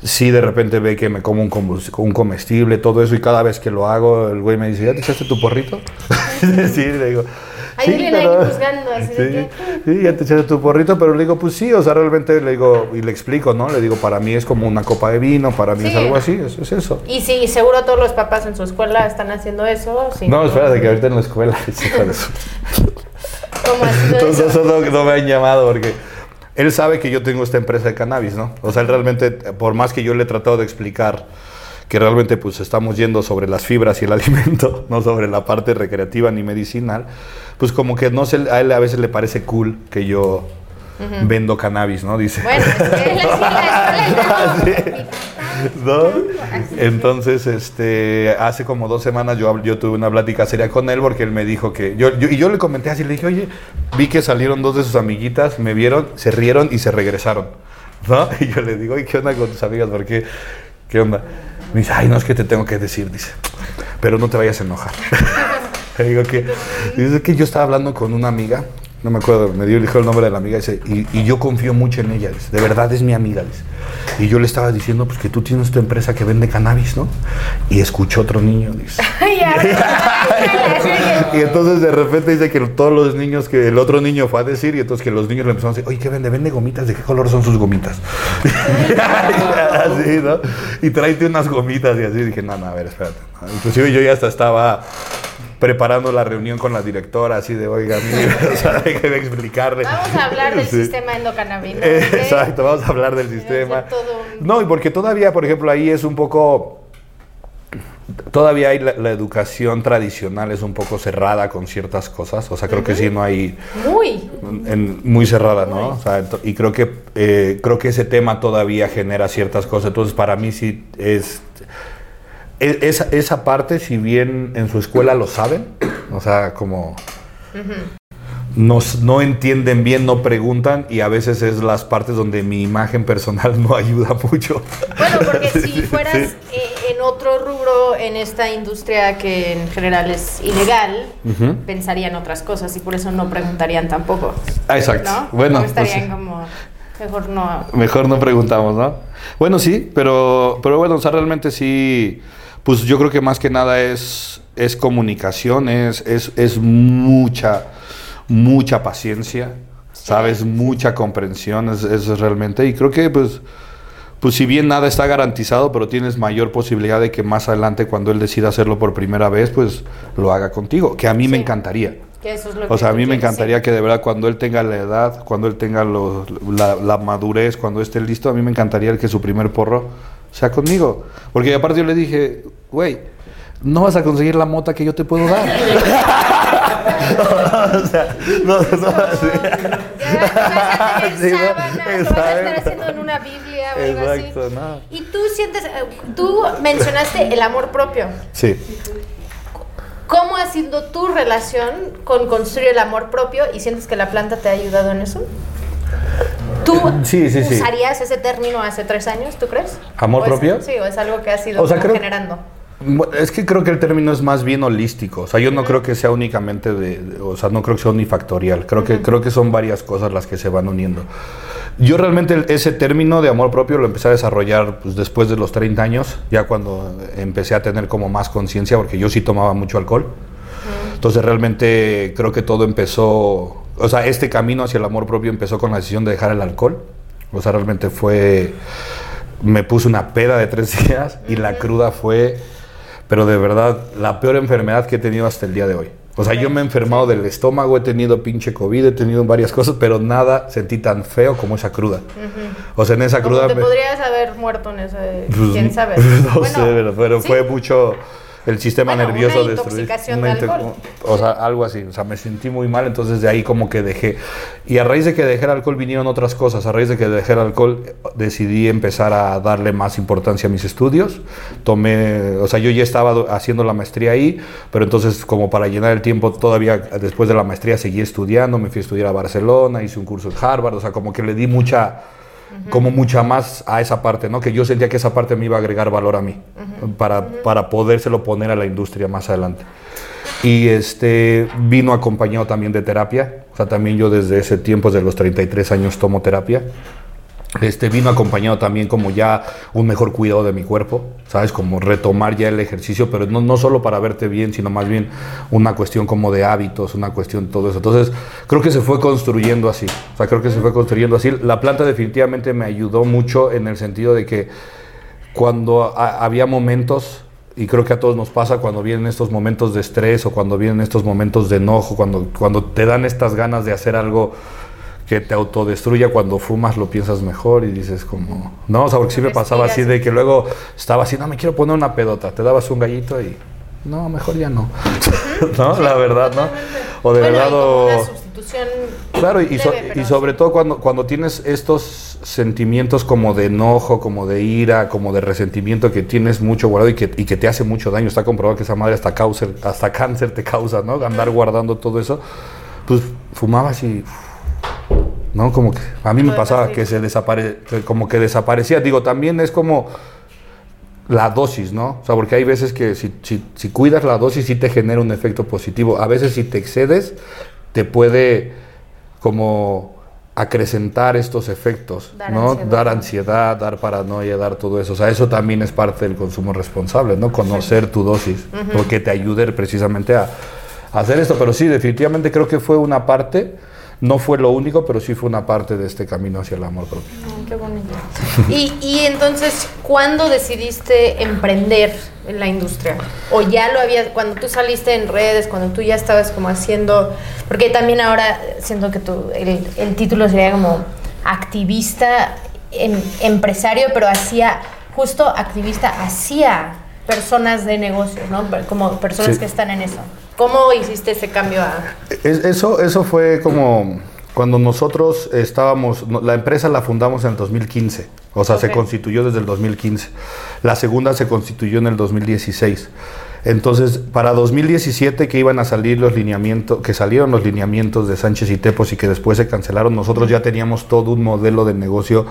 Sí, de repente ve que me como un, un comestible, todo eso, y cada vez que lo hago, el güey me dice, ¿ya te echaste tu porrito? sí, le digo. Ahí "Sí, viene ahí juzgando, así de sí, sí, ya te echaste tu porrito, pero le digo, pues sí, o sea, realmente le digo, y le explico, ¿no? Le digo, para mí es como una copa de vino, para mí es Sí. algo así, es, es eso. Y sí, seguro todos los papás en su escuela están haciendo eso. sí. No, espérate, que ahorita en la escuela, ¿Cómo Entonces eso? eso no, no me han llamado porque él sabe que yo tengo esta empresa de cannabis, ¿no? O sea, él realmente, por más que yo le he tratado de explicar que realmente pues estamos yendo sobre las fibras y el alimento, no sobre la parte recreativa ni medicinal, pues como que no sé, a él a veces le parece cool que yo vendo cannabis, ¿no? Dice. Bueno, es que él así la escuela. Entonces, este, hace como dos semanas yo, yo tuve una plática seria con él porque él me dijo que, yo, y yo le comenté así, le dije, oye, vi que salieron dos de sus amiguitas, me vieron, se rieron y se regresaron, ¿no? Y yo le digo, oye, ¿qué onda con tus amigas? ¿Por qué? ¿Qué onda? Me dice, ay, no, es que te tengo que decir, dice, pero no te vayas a enojar. le digo que, dice que yo estaba hablando con una amiga, no me acuerdo, me dio dijo el nombre de la amiga, dice, y, y yo confío mucho en ella, dice, de verdad es mi amiga, dice. Y yo le estaba diciendo, pues que tú tienes tu empresa que vende cannabis, ¿no? Y escuchó otro niño, dice. Y entonces de repente dice que todos los niños, que el otro niño fue a decir, y entonces que los niños le empezaron a decir, oye, ¿qué vende? ¿Vende gomitas? ¿De qué color son sus gomitas? así, ¿no? Y tráete unas gomitas y así. Dije, no, no, a ver, espérate. Inclusive yo ya hasta estaba preparando la reunión con la directora, así de, oiga, mire, o sea, déjeme explicarle. Vamos a hablar del Sí. sistema endocannabinoide. Eh, Exacto, vamos a hablar del sistema. un- No, y porque todavía, por ejemplo, ahí es un poco... Todavía hay la, la educación tradicional es un poco cerrada con ciertas cosas. O sea, creo que sí no hay... Muy. en- muy cerrada, ¿no? O sea, y creo que, eh, creo que ese tema todavía genera ciertas cosas. Entonces, para mí sí es... e- Esa, esa parte, si bien en su escuela lo saben, o sea, como no, s- no entienden bien, no preguntan y a veces es las partes donde mi imagen personal no ayuda mucho. Bueno, porque si fueras sí. eh, en otro rubro en esta industria que en general es ilegal, Ujú. pensarían otras cosas y por eso no preguntarían tampoco. Ah, exacto. ¿No? Bueno, No estarían pues, como, mejor no. Mejor no preguntamos, ¿no? Bueno, sí, pero, pero bueno, o sea, realmente sí, pues yo creo que más que nada es, es comunicación, es, es, es mucha, mucha paciencia, ¿sabes? Mucha comprensión, es, es realmente, y creo que pues, pues si bien nada está garantizado, pero tienes mayor posibilidad de que más adelante cuando él decida hacerlo por primera vez, pues lo haga contigo, que a mí me encantaría. Que eso es lo O que sea, a mí me encantaría sí. que de verdad cuando él tenga la edad, cuando él tenga lo- la, la madurez, cuando esté listo, a mí me encantaría que su primer porro sea conmigo. Porque aparte yo le dije, güey, no vas a conseguir la mota que yo te puedo dar. o sea, no, no, sí. Ya vas a tener Sí, ¿no? haciendo en una Biblia o algo Exacto, así. no. Y tú sientes, eh, tú mencionaste el amor propio. Sí. ¿Cómo ha sido tu relación con construir el amor propio y sientes que la planta te ha ayudado en eso? ¿Tú Sí, sí, sí. usarías ese término hace tres años, tú crees? ¿Amor ¿O es- propio? sí, o es algo que has ido O sea, como creo- generando. Es que creo que el término es más bien holístico. O sea, yo no creo que sea únicamente de, de- o sea, no creo que sea unifactorial. Creo que creo que son varias cosas las que se van uniendo. Yo realmente ese término de amor propio lo empecé a desarrollar pues, después de los 30 años, ya cuando empecé a tener como más conciencia, porque yo sí tomaba mucho alcohol. Entonces realmente creo que todo empezó, o sea, este camino hacia el amor propio empezó con la decisión de dejar el alcohol. O sea, realmente fue, me puse una peda de tres días y la cruda fue pero de verdad, la peor enfermedad que he tenido hasta el día de hoy. O sea, yo me he enfermado del estómago, he tenido pinche COVID, he tenido varias cosas, pero nada sentí tan feo como esa cruda. O sea, en esa cruda... te me- podrías haber muerto en ese. Pues, ¿Quién sabe? No Bueno, sé, pero, pero sí. fue mucho el sistema Bueno, nervioso una intoxicación de alcohol. O sea, algo así. O sea, me sentí muy mal, entonces de ahí como que dejé. Y a raíz de que dejé el alcohol vinieron otras cosas. A raíz de que dejé el alcohol decidí empezar a darle más importancia a mis estudios. Tomé, o sea, yo ya estaba do- haciendo la maestría ahí, pero entonces como para llenar el tiempo todavía después de la maestría seguí estudiando, me fui a estudiar a Barcelona, hice un curso en Harvard, o sea, como que le di mucha como mucha más a esa parte, ¿no? Que yo sentía que esa parte me iba a agregar valor a mí para, para podérselo poner a la industria más adelante. Y este vino acompañado también de terapia, o sea, también yo desde ese tiempo, desde los 33 años, tomo terapia. Este vino acompañado también como ya un mejor cuidado de mi cuerpo, ¿sabes? Como retomar ya el ejercicio, pero no, no solo para verte bien, sino más bien una cuestión como de hábitos, una cuestión todo eso. Entonces, creo que se fue construyendo así, o sea, creo que se fue construyendo así. La planta definitivamente me ayudó mucho en el sentido de que cuando ha- había momentos, y creo que a todos nos pasa cuando vienen estos momentos de estrés o cuando vienen estos momentos de enojo, cuando, cuando te dan estas ganas de hacer algo que te autodestruya, cuando fumas lo piensas mejor y dices como, no, o sea, porque sí me pasaba así de que luego estaba así, no, me quiero poner una pedota, te dabas un gallito y, no, mejor ya no, ¿no? La verdad, ¿no? O de verdad, o... Claro, y, so- y sobre todo cuando, cuando tienes estos sentimientos como de enojo, como de ira, como de resentimiento que tienes mucho guardado y que, y que te hace mucho daño. Está comprobado que esa madre hasta, cáncer, hasta cáncer te causa, ¿no? Andar guardando todo eso. Pues fumabas y... ¿No? Como que a mí me pasaba que se desapare, como que desaparecía. Digo, también es como la dosis, ¿no? O sea, porque hay veces que si, si, si cuidas la dosis sí te genera un efecto positivo. A veces si te excedes te puede como acrecentar estos efectos, Dar ¿no? ansiedad. Dar ansiedad, dar paranoia, dar todo eso. O sea, eso también es parte del consumo responsable, ¿no? Conocer tu dosis, porque te ayude precisamente a, a hacer esto. Pero sí, definitivamente creo que fue una parte, no fue lo único, pero sí fue una parte de este camino hacia el amor propio. Ay, qué bonito. Y, y entonces, ¿cuándo decidiste emprender en la industria? O ya lo habías, cuando tú saliste en redes, cuando tú ya estabas como haciendo, porque también ahora siento que tú, el, el título sería como activista, em- empresario, pero hacía, justo activista, hacía personas de negocios, ¿no? Como personas Sí. que están en eso. ¿Cómo hiciste ese cambio a...? Es- eso, eso fue como cuando nosotros estábamos, la empresa la fundamos en el 2015, o sea, se constituyó desde el 2015. La segunda se constituyó en el 2016. Entonces, para 2017 que iban a salir los lineamientos, que salieron los lineamientos de Sánchez y Tepos y que después se cancelaron, nosotros ya teníamos todo un modelo de negocio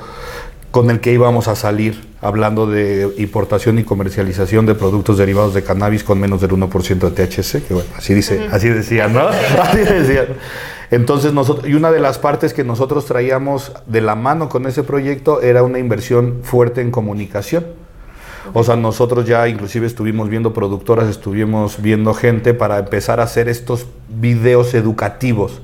con el que íbamos a salir hablando de importación y comercialización de productos derivados de cannabis con menos del 1% de THC, que bueno, así dice, así decían, ¿no? Así decían. Entonces nosotros y una de las partes que nosotros traíamos de la mano con ese proyecto era una inversión fuerte en comunicación. O sea, nosotros ya inclusive estuvimos viendo productoras, estuvimos viendo gente para empezar a hacer estos videos educativos.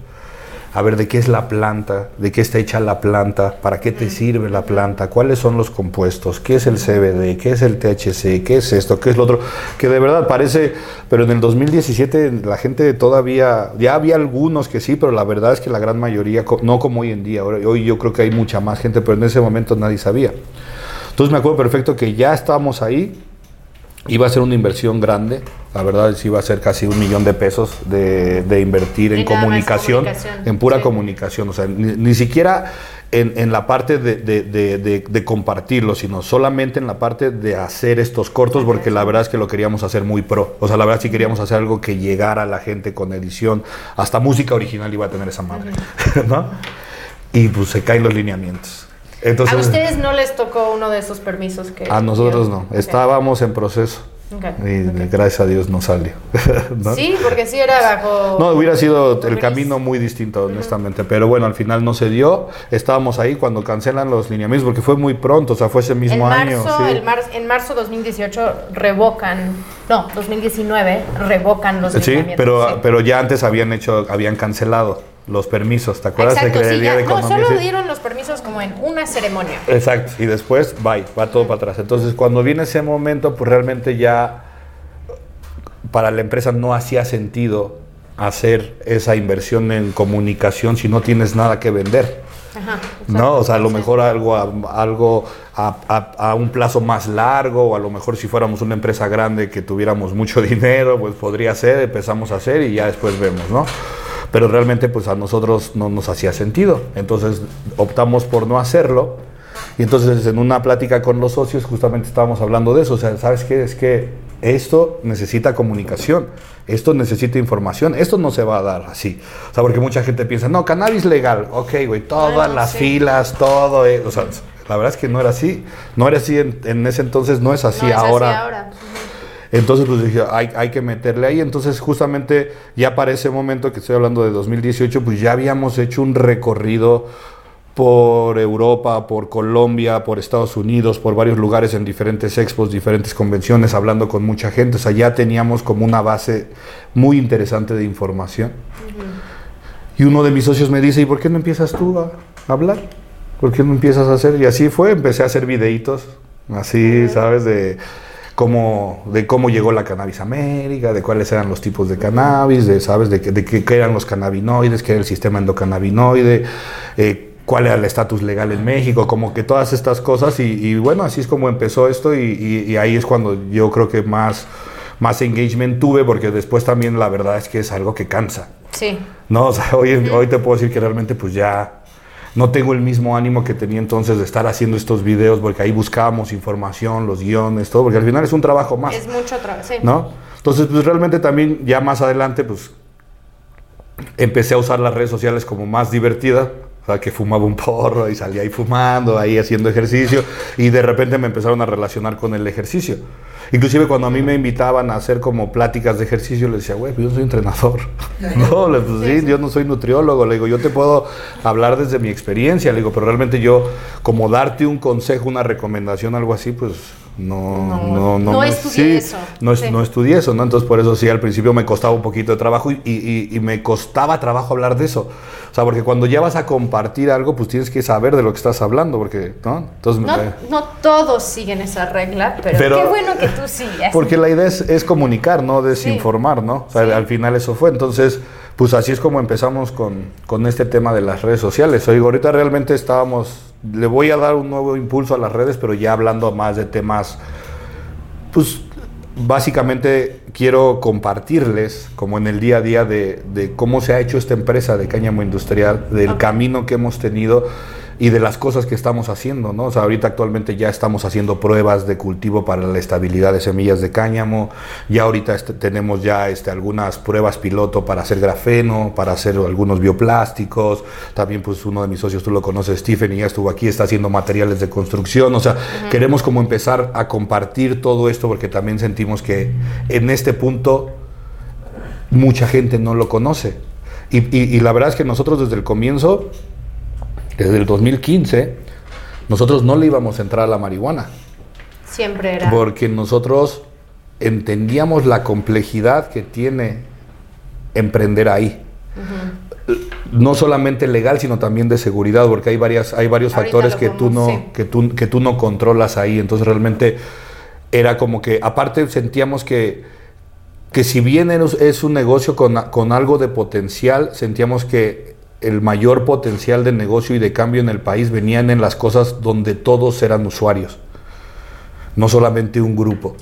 A ver de qué es la planta, de qué está hecha la planta, para qué te sirve la planta, cuáles son los compuestos, qué es el CBD, qué es el THC, qué es esto, qué es lo otro. Que de verdad parece, pero en el 2017 la gente todavía, ya había algunos que sí, pero la verdad es que la gran mayoría, no como hoy en día, hoy yo creo que hay mucha más gente, pero en ese momento nadie sabía. Entonces me acuerdo perfecto que ya estábamos ahí, iba a ser una inversión grande, la verdad sí iba a ser casi un millón de pesos de, de invertir en comunicación, comunicación, en pura sí. comunicación, o sea, ni, ni siquiera en, en la parte de, de- compartirlo, sino solamente en la parte de hacer estos cortos, porque la verdad es que lo queríamos hacer muy pro, o sea, la verdad sí queríamos hacer algo que llegara a la gente con edición, hasta música original iba a tener esa madre, ¿no? Y pues se caen los lineamientos. Entonces, a ustedes no les tocó uno de esos permisos que... a nosotros no, estábamos en proceso. Ok, Y gracias a Dios no salió. ¿no? Sí, porque sí era bajo... No, hubiera sido el camino muy distinto, honestamente. Pero bueno, al final no se dio. Estábamos ahí cuando cancelan los lineamientos, porque fue muy pronto, o sea, fue ese En mismo año. marzo, sí. el mar- en marzo 2018 revocan, no, 2019 revocan los Sí, lineamientos, pero, sí. pero ya antes habían hecho, habían cancelado los permisos, ¿te acuerdas? Exacto, sí, Secretaría ya- de no, solo sí. dieron los permisos como en una ceremonia. Exacto, y después, bye, va todo para atrás. Entonces, cuando viene ese momento, pues realmente ya, para la empresa no hacía sentido hacer esa inversión en comunicación si no tienes nada que vender. Ajá, ¿no? O sea, a lo sí. mejor algo, a, algo a, a- a un plazo más largo, o a lo mejor si fuéramos una empresa grande que tuviéramos mucho dinero, pues podría ser, empezamos a hacer y ya después vemos, ¿no? Pero realmente pues a nosotros no nos hacía sentido, entonces optamos por no hacerlo. Y entonces en una plática con los socios justamente estábamos hablando de eso, o sea, ¿sabes qué? Es que esto necesita comunicación, esto necesita información, esto no se va a dar así. O sea, porque mucha gente piensa, no, cannabis legal, ok, güey, todas Bueno, las sí. filas, todo, eh, o sea, la verdad es que no era así, no era así en, en ese entonces, no es así No es así ahora. Entonces, pues dije, hay, hay que meterle ahí. Entonces, justamente ya para ese momento que estoy hablando de 2018, pues ya habíamos hecho un recorrido por Europa, por Colombia, por Estados Unidos, por varios lugares en diferentes expos, diferentes convenciones, hablando con mucha gente. O sea, ya teníamos como una base muy interesante de información. Y uno de mis socios me dice, ¿y por qué no empiezas tú a hablar? ¿Por qué no empiezas a hacer? Y así fue, empecé a hacer videitos, así, ¿sabes? De cómo, de cómo llegó la cannabis a América, de cuáles eran los tipos de cannabis, de, ¿sabes? De, qué- de qué, qué eran los cannabinoides, qué era el sistema endocannabinoide, eh, cuál era el estatus legal en México, como que todas estas cosas. Y, y bueno, así es como empezó esto y, y- y ahí es cuando yo creo que más, más engagement tuve, porque después también la verdad es que es algo que cansa. Sí. No, o sea, hoy, hoy te puedo decir que realmente pues ya no tengo el mismo ánimo que tenía entonces de estar haciendo estos videos, porque ahí buscábamos información, los guiones, todo, porque al final es un trabajo más, Es mucho trabajo. Sí. ¿no? Entonces, pues realmente también ya más adelante, pues empecé a usar las redes sociales como más divertida. Que fumaba un porro y salía ahí fumando, ahí haciendo ejercicio. Y de repente me empezaron a relacionar con el ejercicio. Inclusive cuando a mí me invitaban a hacer como pláticas de ejercicio, les decía, güey, pues yo no soy entrenador. no, le pues sí, yo no soy nutriólogo. Le digo, yo te puedo hablar desde mi experiencia. Le digo, pero realmente yo, como darte un consejo, una recomendación, algo así, pues no, No, no, no, estudié sí, eso. No, estudié eso, ¿no? Entonces por eso sí, al principio me costaba un poquito de trabajo y, y- y me costaba trabajo hablar de eso. O sea, porque cuando ya vas a compartir algo, pues tienes que saber de lo que estás hablando, porque, ¿no? Entonces, No, me- no todos siguen esa regla, pero, qué bueno que tú sigas. porque la idea es, comunicar, no desinformar, ¿no? O sea, al final eso fue. Entonces, pues así es como empezamos con, con este tema de las redes sociales. Oigo, ahorita realmente estábamos, le voy a dar un nuevo impulso a las redes, pero ya hablando más de temas, pues básicamente quiero compartirles, como en el día a día, de, de cómo se ha hecho esta empresa de cáñamo industrial, del camino que hemos tenido y de las cosas que estamos haciendo, ¿no? O sea, ahorita actualmente ya estamos haciendo pruebas de cultivo para la estabilidad de semillas de cáñamo, ya ahorita este, tenemos ya este, algunas pruebas piloto para hacer grafeno, para hacer algunos bioplásticos, también pues uno de mis socios, tú lo conoces, Stephen, y ya estuvo aquí, está haciendo materiales de construcción, o sea, queremos como empezar a compartir todo esto porque también sentimos que en este punto mucha gente no lo conoce. Y, y- y la verdad es que nosotros desde el comienzo, desde el 2015, nosotros no le íbamos a entrar a la marihuana, Siempre era. porque nosotros entendíamos la complejidad que tiene emprender ahí. No solamente legal, sino también de seguridad, porque hay varias, hay varios Ahorita factores que tú no, sí. que tú, que tú no controlas ahí. Entonces realmente era como que, aparte sentíamos que, que si bien es es un negocio con, con algo de potencial, sentíamos que el mayor potencial de negocio y de cambio en el país venían en las cosas donde todos eran usuarios, no solamente un grupo.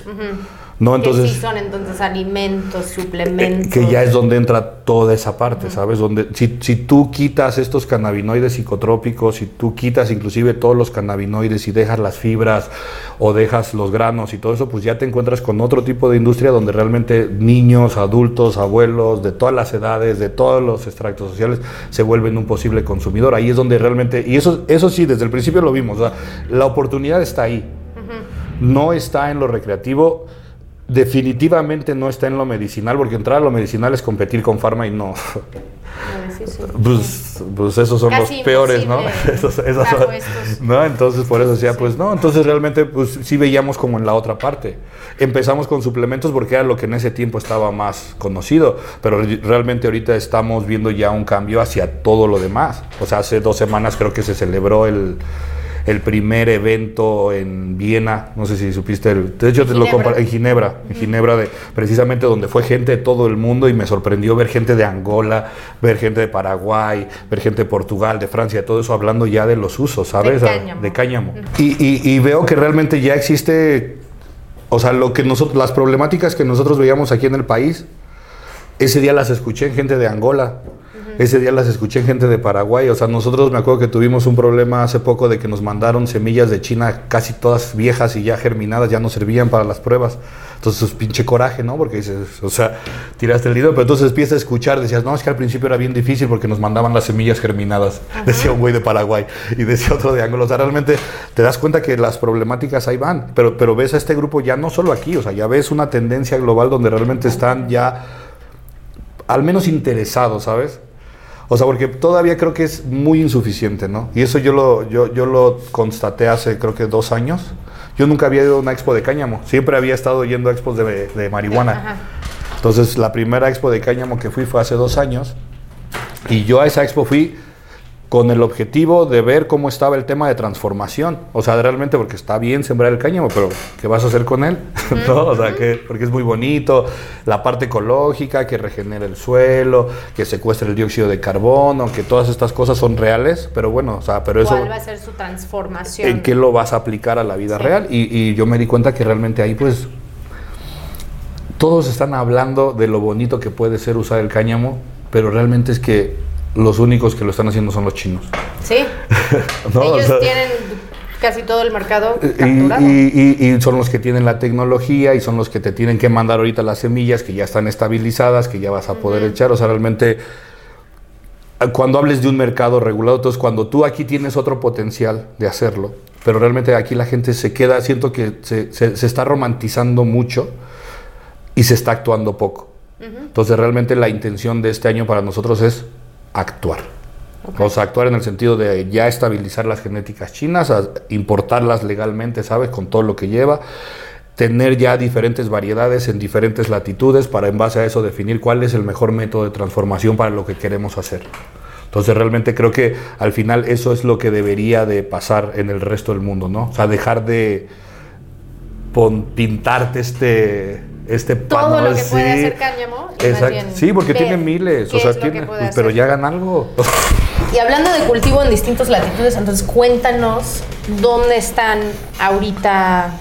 ¿No? Entonces, sí son entonces alimentos, eh, suplementos. que ya es donde entra toda esa parte, ¿sabes? Donde si, si tú quitas estos cannabinoides psicotrópicos, si tú quitas inclusive todos los cannabinoides y dejas las fibras o dejas los granos y todo eso, pues ya te encuentras con otro tipo de industria donde realmente niños, adultos, abuelos, de todas las edades, de todos los extractos sociales, se vuelven un posible consumidor. Ahí es donde realmente, y eso, eso sí, desde el principio lo vimos, o sea, la oportunidad está ahí. No está en lo recreativo, definitivamente no está en lo medicinal, porque entrar a lo medicinal es competir con farma y no. Ay, sí, sí. Pues, pues esos son Casi los peores, ¿no? Esos- son- ¿no? Entonces, por eso decía, pues no, entonces realmente, pues sí veíamos como en la otra parte. Empezamos con suplementos porque era lo que en ese tiempo estaba más conocido, pero re- realmente ahorita estamos viendo ya un cambio hacia todo lo demás. O sea, hace dos semanas creo que se celebró el, el primer evento en Viena, no sé si supiste, el, de hecho te lo Ginebra. compar- en Ginebra, en Ginebra de precisamente donde fue gente de todo el mundo y me sorprendió ver gente de Angola, ver gente de Paraguay, ver gente de Portugal, de Francia, todo eso hablando ya de los usos, ¿sabes? De Ah, cáñamo. De cáñamo. Y, y- y veo que realmente ya existe, o sea, lo que nosotros, las problemáticas que nosotros veíamos aquí en el país, ese día las escuché en gente de Angola. Ese día las escuché en gente de Paraguay. O sea, nosotros me acuerdo que tuvimos un problema hace poco de que nos mandaron semillas de China casi todas viejas y ya germinadas, ya no servían para las pruebas. Entonces, es pinche coraje, ¿no? Porque dices, o sea, tiraste el dinero, pero entonces empiezas a escuchar, decías, no, es que al principio era bien difícil porque nos mandaban las semillas germinadas. Decía un güey de Paraguay y decía otro de Angola. O sea, realmente te das cuenta que las problemáticas ahí van. Pero, pero ves a este grupo ya no solo aquí, o sea, ya ves una tendencia global donde realmente están ya al menos interesado, ¿sabes? O sea, porque todavía creo que es muy insuficiente, ¿no? Y eso yo lo, yo, yo lo constaté hace creo que dos años. Yo nunca había ido a una expo de cáñamo, siempre había estado yendo a expos de, de marihuana. Ajá. Entonces, la primera expo de cáñamo que fui fue hace dos años. Y yo a esa expo fui con el objetivo de ver cómo estaba el tema de transformación. O sea, realmente porque está bien sembrar el cáñamo, pero ¿qué vas a hacer con él? ¿No? O sea, que, porque es muy bonito, la parte ecológica, que regenera el suelo, que secuestra el dióxido de carbono, que todas estas cosas son reales, pero bueno, o sea, pero eso... ¿Cuál va a ser su transformación? ¿En qué lo vas a aplicar a la vida Sí. real? Y, y yo me di cuenta que realmente ahí pues todos están hablando de lo bonito que puede ser usar el cáñamo, pero realmente es que los únicos que lo están haciendo son los chinos. Sí. ¿no? O Ellos sea, tienen casi todo el mercado y, capturado. y- y- y son los que tienen la tecnología y son los que te tienen que mandar ahorita las semillas que ya están estabilizadas, que ya vas a poder echar. O sea, realmente, cuando hables de un mercado regulado, entonces cuando tú aquí tienes otro potencial de hacerlo, pero realmente aquí la gente se queda, siento que se, se- se está romantizando mucho y se está actuando poco. Entonces, realmente la intención de este año para nosotros es actuar. O sea, actuar en el sentido de ya estabilizar las genéticas chinas, a- importarlas legalmente, ¿sabes? Con todo lo que lleva. Tener ya diferentes variedades en diferentes latitudes para en base a eso definir cuál es el mejor método de transformación para lo que queremos hacer. Entonces realmente creo que al final eso es lo que debería de pasar en el resto del mundo, ¿no? O sea, dejar de pintarte este este todo lo que puede sí. hacer cáñamo. Exacto. Sí, porque tiene miles, o sea, tiene, puede pues, pero ya hagan algo. Y hablando de cultivo en distintas latitudes, entonces cuéntanos dónde están ahorita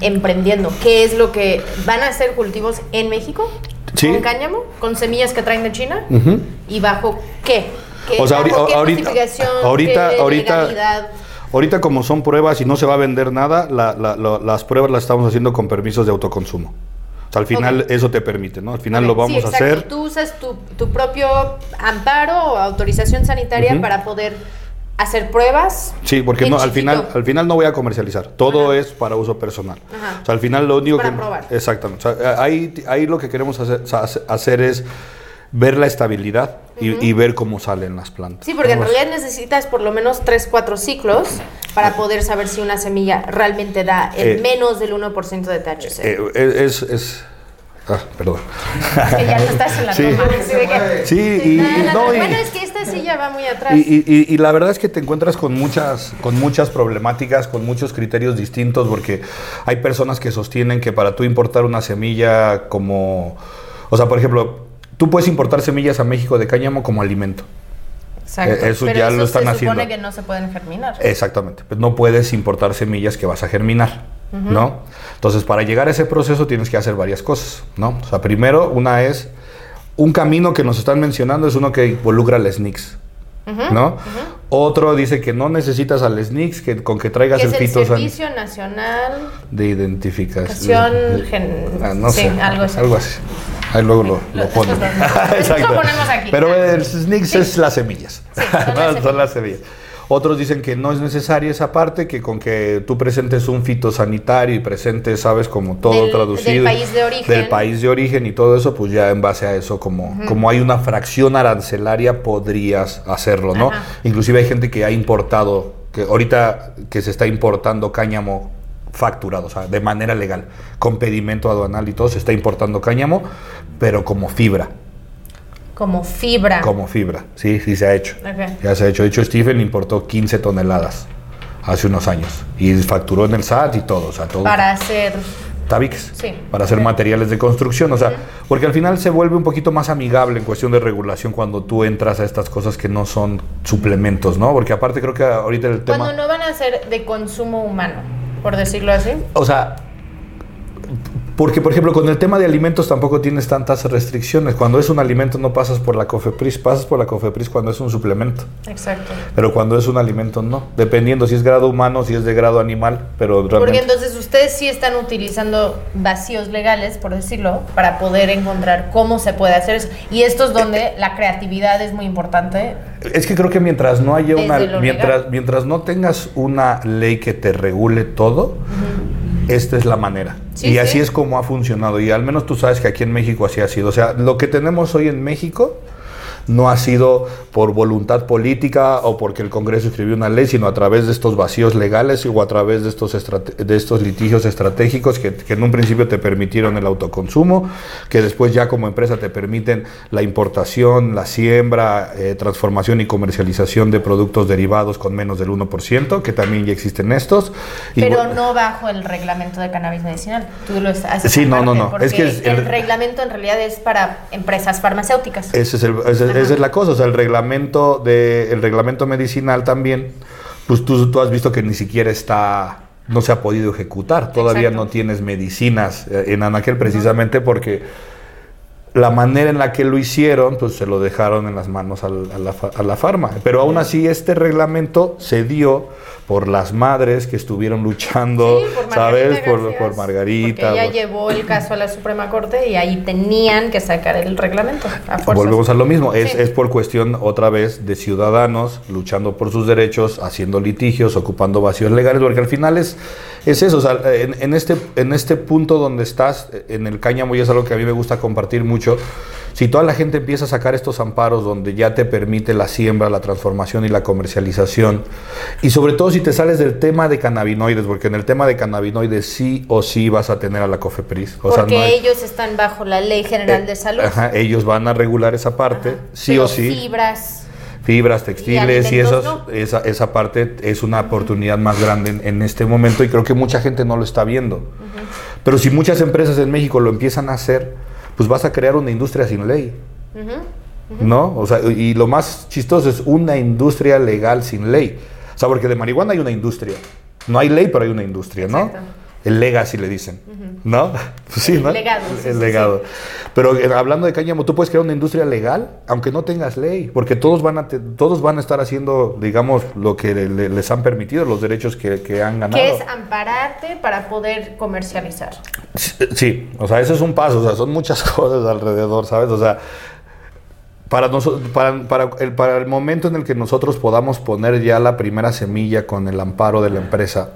emprendiendo. ¿Qué es lo que van a hacer cultivos en México? Sí. Con cáñamo, con semillas que traen de China y bajo qué? ¿Qué, O sea, bajo ahori- qué ahorita- ahorita- ahorita- como son pruebas y no se va a vender nada, la- la- la- las pruebas las estamos haciendo con permisos de autoconsumo. Sea, al final eso te permite, ¿no? Al final lo vamos sí, a hacer. Tú usas tu, tu propio amparo o autorización sanitaria para poder hacer pruebas. Sí, porque no, al chiquito. final, al final no voy a comercializar. Todo Ajá. es para uso personal. Ajá. O sea, al final lo único Para que probar. exactamente. O sea, ahí, ahí lo que queremos hacer, hacer es ver la estabilidad y, y ver cómo salen las plantas. Sí, porque en realidad necesitas por lo menos 3, 4 ciclos para poder saber si una semilla realmente da el Eh, menos del 1% de THC. Eh, es, es- ah, perdón. Es que ya no estás en la sí. toma. que- Sí, y, No, y no, no, no, y- bueno, es que esta silla va muy atrás. Y la verdad es que te encuentras con muchas, con muchas problemáticas, con muchos criterios distintos, porque hay personas que sostienen que para tú importar una semilla como, o sea, por ejemplo, tú puedes importar semillas a México de cáñamo como alimento. Exacto. eh, eso Pero ya lo están se haciendo. supone que no se pueden germinar. Exactamente. Pues no puedes importar semillas que vas a germinar, ¿no? Entonces, para llegar a ese proceso tienes que hacer varias cosas, ¿no? O sea, primero, una es, un camino que nos están mencionando es uno que involucra al SNICS, ¿no? Otro dice que no necesitas al SNICS, que con que traigas Que el es el Servicio Nacional de identificación. Educación gen- Ah, no sí, sé, algo así. así. Ahí luego lo, lo ponen. Lo ponemos aquí. Pero el SNICS es las semillas. son las No, semillas. son las semillas. Otros dicen que no es necesaria esa parte, que con que tú presentes un fitosanitario y presentes, sabes, como todo Del- traducido. del país de origen. Del país de origen y todo eso, pues ya en base a eso, como, como hay una fracción arancelaria, podrías hacerlo, ¿no? Ajá. Inclusive hay gente que ha importado, que ahorita que se está importando cáñamo facturado, o sea, de manera legal, con pedimento aduanal y todo, se está importando cáñamo, pero como fibra, Como fibra. como fibra, sí, sí se ha hecho. Ya se ha hecho. De hecho, Stephen importó 15 toneladas hace unos años. Y facturó en el SAT y todo, o sea, todo. Para hacer tabiques Sí. para hacer materiales de construcción, o sea, porque al final se vuelve un poquito más amigable en cuestión de regulación cuando tú entras a estas cosas que no son suplementos, ¿no? Porque aparte creo que ahorita el tema... Cuando no van a ser de consumo humano, por decirlo así. O sea, porque por ejemplo con el tema de alimentos tampoco tienes tantas restricciones. Cuando es un alimento no pasas por la COFEPRIS, pasas por la COFEPRIS cuando es un suplemento. Exacto. Pero cuando es un alimento no, dependiendo si es grado humano, si es de grado animal, pero Porque realmente... entonces ustedes sí están utilizando vacíos legales, por decirlo, para poder encontrar cómo se puede hacer eso. Y esto es donde la creatividad es muy importante. Es que creo que mientras no haya una mientras legal. mientras no tengas una ley que te regule todo, esta es la manera. Sí, y sí. así es como ha funcionado y al menos tú sabes que aquí en México así ha sido. O sea, lo que tenemos hoy en México no ha sido por voluntad política o porque el Congreso escribió una ley, sino a través de estos vacíos legales o a través de estos, de estos litigios estratégicos que, que en un principio te permitieron el autoconsumo, que después ya como empresa te permiten la importación, la siembra, eh, transformación y comercialización de productos derivados con menos del 1%, que también ya existen estos. Y Pero bueno, no bajo el reglamento de cannabis medicinal. Tú lo haces Sí, no, no, no. Es que es el, el- reglamento en realidad es para empresas farmacéuticas. Ese es el- ese- esa es la cosa, o sea, el reglamento de el reglamento medicinal también, pues tú, tú has visto que ni siquiera está no se ha podido ejecutar, todavía Exacto. no tienes medicinas eh, en Anaquel precisamente porque la manera en la que lo hicieron, pues se lo dejaron en las manos a, la, a la farma. Pero aún así este reglamento se dio por las madres que estuvieron luchando, Sí, por ¿sabes? Margarita Por, por Margarita. Porque ella por- llevó el caso a la Suprema Corte y ahí tenían que sacar el reglamento. A. Volvemos a lo mismo, es, Sí. es por cuestión otra vez de ciudadanos luchando por sus derechos, haciendo litigios, ocupando vacíos legales, porque al final es, es eso, o sea, en, en este, en este punto donde estás, en el cáñamo, y es algo que a mí me gusta compartir mucho, si toda la gente empieza a sacar estos amparos donde ya te permite la siembra, la transformación y la comercialización, y sobre todo si te sales del tema de cannabinoides, porque en el tema de cannabinoides sí o sí vas a tener a la COFEPRIS. O sea, Porque no hay- ellos están bajo la Ley General eh, de Salud. Ajá, ellos van a regular esa parte, Ajá. sí o sí. Fibras. Fibras, textiles y, esos, no. esa, esa parte es una oportunidad más grande en, en este momento y creo que mucha gente no lo está viendo. Pero si muchas empresas en México lo empiezan a hacer, pues vas a crear una industria sin ley. ¿No? O sea, y lo más chistoso es una industria legal sin ley. O sea, porque de marihuana hay una industria. No hay ley, pero hay una industria, ¿no? Exacto. El legacy le dicen, ¿no? Pues sí, El ¿no? legado, sí, El sí, legado. Pero eh, hablando de cáñamo, tú puedes crear una industria legal, aunque no tengas ley, porque todos van a, te- todos van a estar haciendo, digamos, lo que le- le- les han permitido, los derechos que, que han ganado. Que es ampararte para poder comercializar. Sí, o sea, eso es un paso, o sea, son muchas cosas alrededor, ¿sabes? O sea, para, para, para, el, para el momento en el que nosotros podamos poner ya la primera semilla con el amparo de la empresa,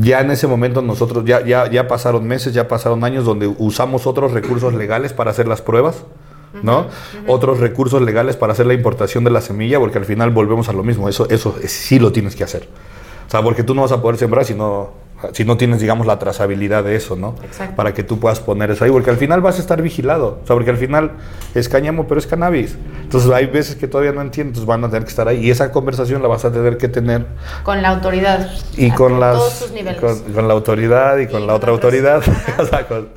ya en ese momento nosotros, ya, ya, ya pasaron meses, ya pasaron años donde usamos otros recursos legales para hacer las pruebas. ¿no? Otros recursos legales para hacer la importación de la semilla, porque al final volvemos a lo mismo, eso, eso sí lo tienes que hacer. O sea, porque tú no vas a poder sembrar si no, si no tienes, digamos, la trazabilidad de eso, ¿no? Exacto. Para que tú puedas poner eso ahí, porque al final vas a estar vigilado. O sea, porque al final es cáñamo, pero es cannabis. Entonces hay veces que todavía no entienden, entonces van a tener que estar ahí. Y esa conversación la vas a tener que tener Con la autoridad. y con las todos sus niveles. con, con la autoridad y con Y la otra autoridad. O sea, con-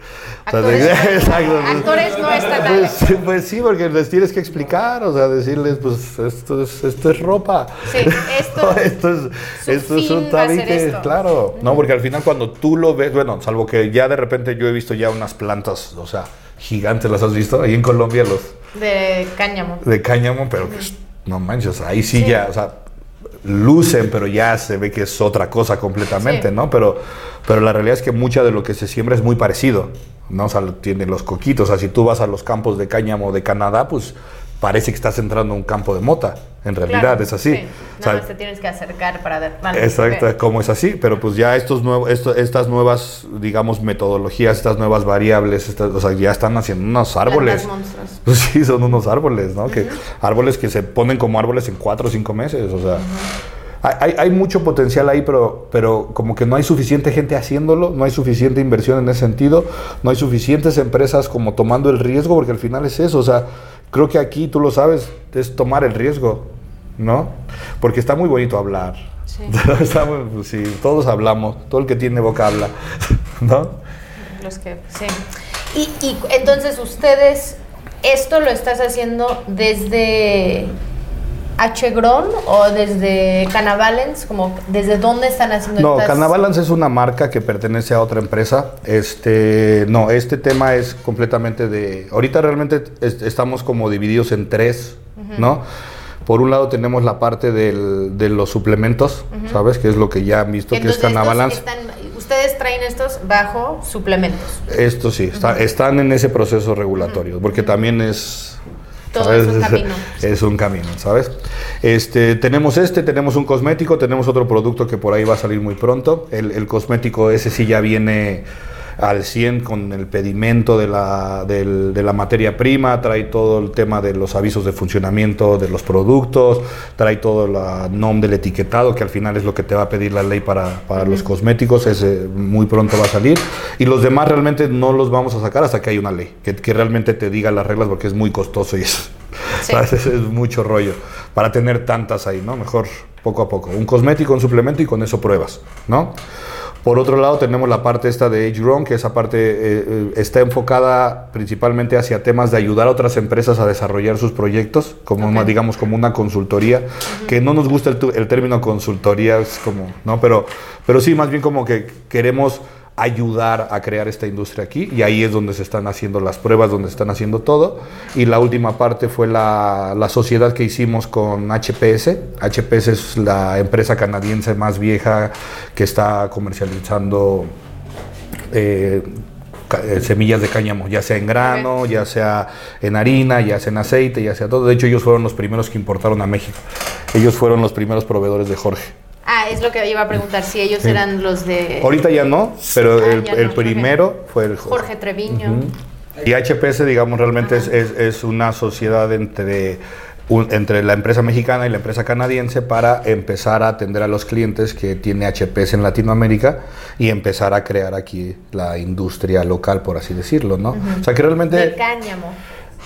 o sea, Actores- de- exacto. actores no estatales. pues, sí, pues sí porque les tienes que explicar o sea decirles pues esto es esto es ropa Sí, esto- esto es esto es un tabique esto. claro no porque al final cuando tú lo ves bueno salvo que ya de repente yo he visto ya unas plantas o sea gigantes las has visto ahí en Colombia los De cáñamo. de cáñamo, pero pues, no manches, ahí sí, Sí. ya, o sea, lucen, pero ya se ve que es otra cosa completamente, Sí. ¿no? Pero, pero la realidad es que mucha de lo que se siembra es muy parecido, ¿no? O sea, tiene los coquitos, o sea, si tú vas a los campos de cáñamo de Canadá, pues parece que estás entrando a un campo de mota, en realidad Claro, es así. sí. O Nada sea, más te tienes que acercar para ver. vale, Exacto, ok. como es así, pero pues ya estos nuevos, esto- estas nuevas, digamos, metodologías, estas nuevas variables, estas, o sea, ya están haciendo unos árboles. Pues sí, son unos árboles, ¿no? Que árboles que se ponen como árboles en cuatro o cinco meses, o sea. hay- Hay, hay mucho potencial ahí, pero, pero como que no hay suficiente gente haciéndolo, no hay suficiente inversión en ese sentido, no hay suficientes empresas como tomando el riesgo, porque al final es eso, o sea, creo que aquí, tú lo sabes, es tomar el riesgo, ¿no? Porque está muy bonito hablar, Sí. Estamos, pues, sí, todos hablamos, todo el que tiene boca habla, ¿no? Los que, sí. Y, y entonces ustedes, ¿esto lo estás haciendo desde H-Gron o desde Canavalens? Como, ¿Desde dónde están haciendo No, estas- es una marca que pertenece a otra empresa. Este, no, este tema es completamente de. Ahorita realmente es- estamos como divididos en tres, ¿no? Por un lado tenemos la parte del- de los suplementos, ¿sabes? Que es lo que ya han visto que es están- ustedes traen estos bajo suplementos. Esto sí, está- están en ese proceso regulatorio, porque también es... Todo es un camino. Es un camino, ¿sabes? Este, tenemos este, tenemos un cosmético, tenemos otro producto que por ahí va a salir muy pronto. El, el cosmético ese sí ya viene al 100 con el pedimento de la, del- de la materia prima, trae todo el tema de los avisos de funcionamiento de los productos, trae todo la NOM del etiquetado, que al final es lo que te va a pedir la ley para, para los cosméticos, ese muy pronto va a salir. Y los demás realmente no los vamos a sacar hasta que haya una ley, que, que realmente te diga las reglas porque es muy costoso y es, Sí. es, es mucho rollo para tener tantas ahí, ¿no? Mejor poco a poco. Un cosmético, un suplemento y con eso pruebas, ¿no? Por otro lado, tenemos la parte esta de Age que esa parte eh, eh, está enfocada principalmente hacia temas de ayudar a otras empresas a desarrollar sus proyectos, como una, Ok. digamos como una consultoría, que no nos gusta el, el término consultoría, es como, ¿no? Pero, pero sí, más bien como que queremos ayudar a crear esta industria aquí y ahí es donde se están haciendo las pruebas, donde se están haciendo todo. Y la última parte fue la, la sociedad que hicimos con HPS. HPS es la empresa canadiense más vieja que está comercializando eh, semillas de cáñamo, ya sea en grano, ya sea en harina, ya sea en aceite, ya sea todo. De hecho, ellos fueron los primeros que importaron a México. Ellos fueron los primeros proveedores de Jorge. Ah, es lo que iba a preguntar, si ellos eran los de Ahorita ya no, pero Ah, el, ya el no, primero fue el Jorge Treviño. Y HPS, digamos, realmente es, es- es una sociedad entre, un- entre la empresa mexicana y la empresa canadiense para empezar a atender a los clientes que tiene HPS en Latinoamérica y empezar a crear aquí la industria local, por así decirlo, ¿no? O sea que de realmente... cáñamo.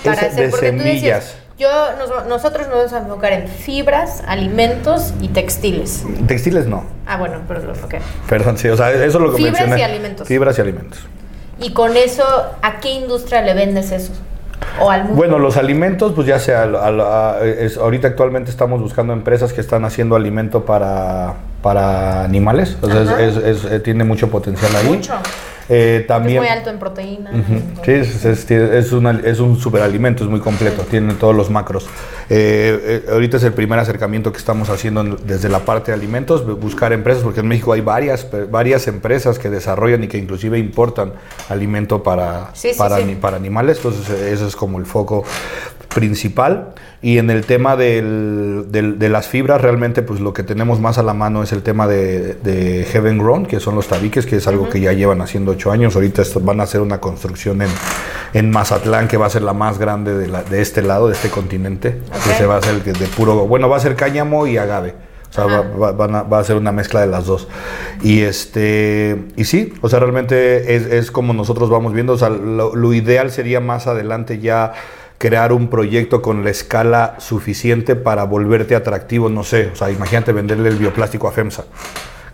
Es de tú decías, semillas. Yo, nos- nosotros nos vamos a enfocar en fibras, alimentos y textiles. Textiles no, Ah, bueno, pero lo ok. perdón, sí, o sea, eso es lo que Fibras mencioné. y alimentos. Fibras y alimentos. Y con eso, ¿a qué industria le vendes eso? ¿O al mundo? Bueno, los alimentos, pues ya sea, a- a- es- ahorita actualmente estamos buscando empresas que están haciendo alimento para, para animales, o sea, es- es- eh, tiene mucho potencial ahí. Mucho. Eh, es también, muy alto en proteína. Sí, es, es, es una- es un superalimento, es muy completo, tiene todos los macros. Eh, eh, ahorita es el primer acercamiento que estamos haciendo en- desde la parte de alimentos, bu- buscar empresas, porque en México hay varias, varias empresas que desarrollan y que inclusive importan alimento para, Sí, sí, para, animales, entonces eh, ese es como el foco principal. Y en el tema del- del- de las fibras, realmente pues lo que tenemos más a la mano es el tema de, de Heaven Grown, que son los tabiques, que es algo que ya llevan haciendo ocho años. Ahorita van a hacer una construcción en, en Mazatlán, que va a ser la más grande de, la- de este lado, de este continente. Que se va a hacer de puro, bueno, va a ser cáñamo y agave. O sea, va, Ajá. va- van a, va a ser una mezcla de las dos. Y este y sí, o sea, realmente es, es como nosotros vamos viendo. O sea, lo, lo ideal sería más adelante ya crear un proyecto con la escala suficiente para volverte atractivo, no sé, o sea, imagínate venderle el bioplástico a FEMSA.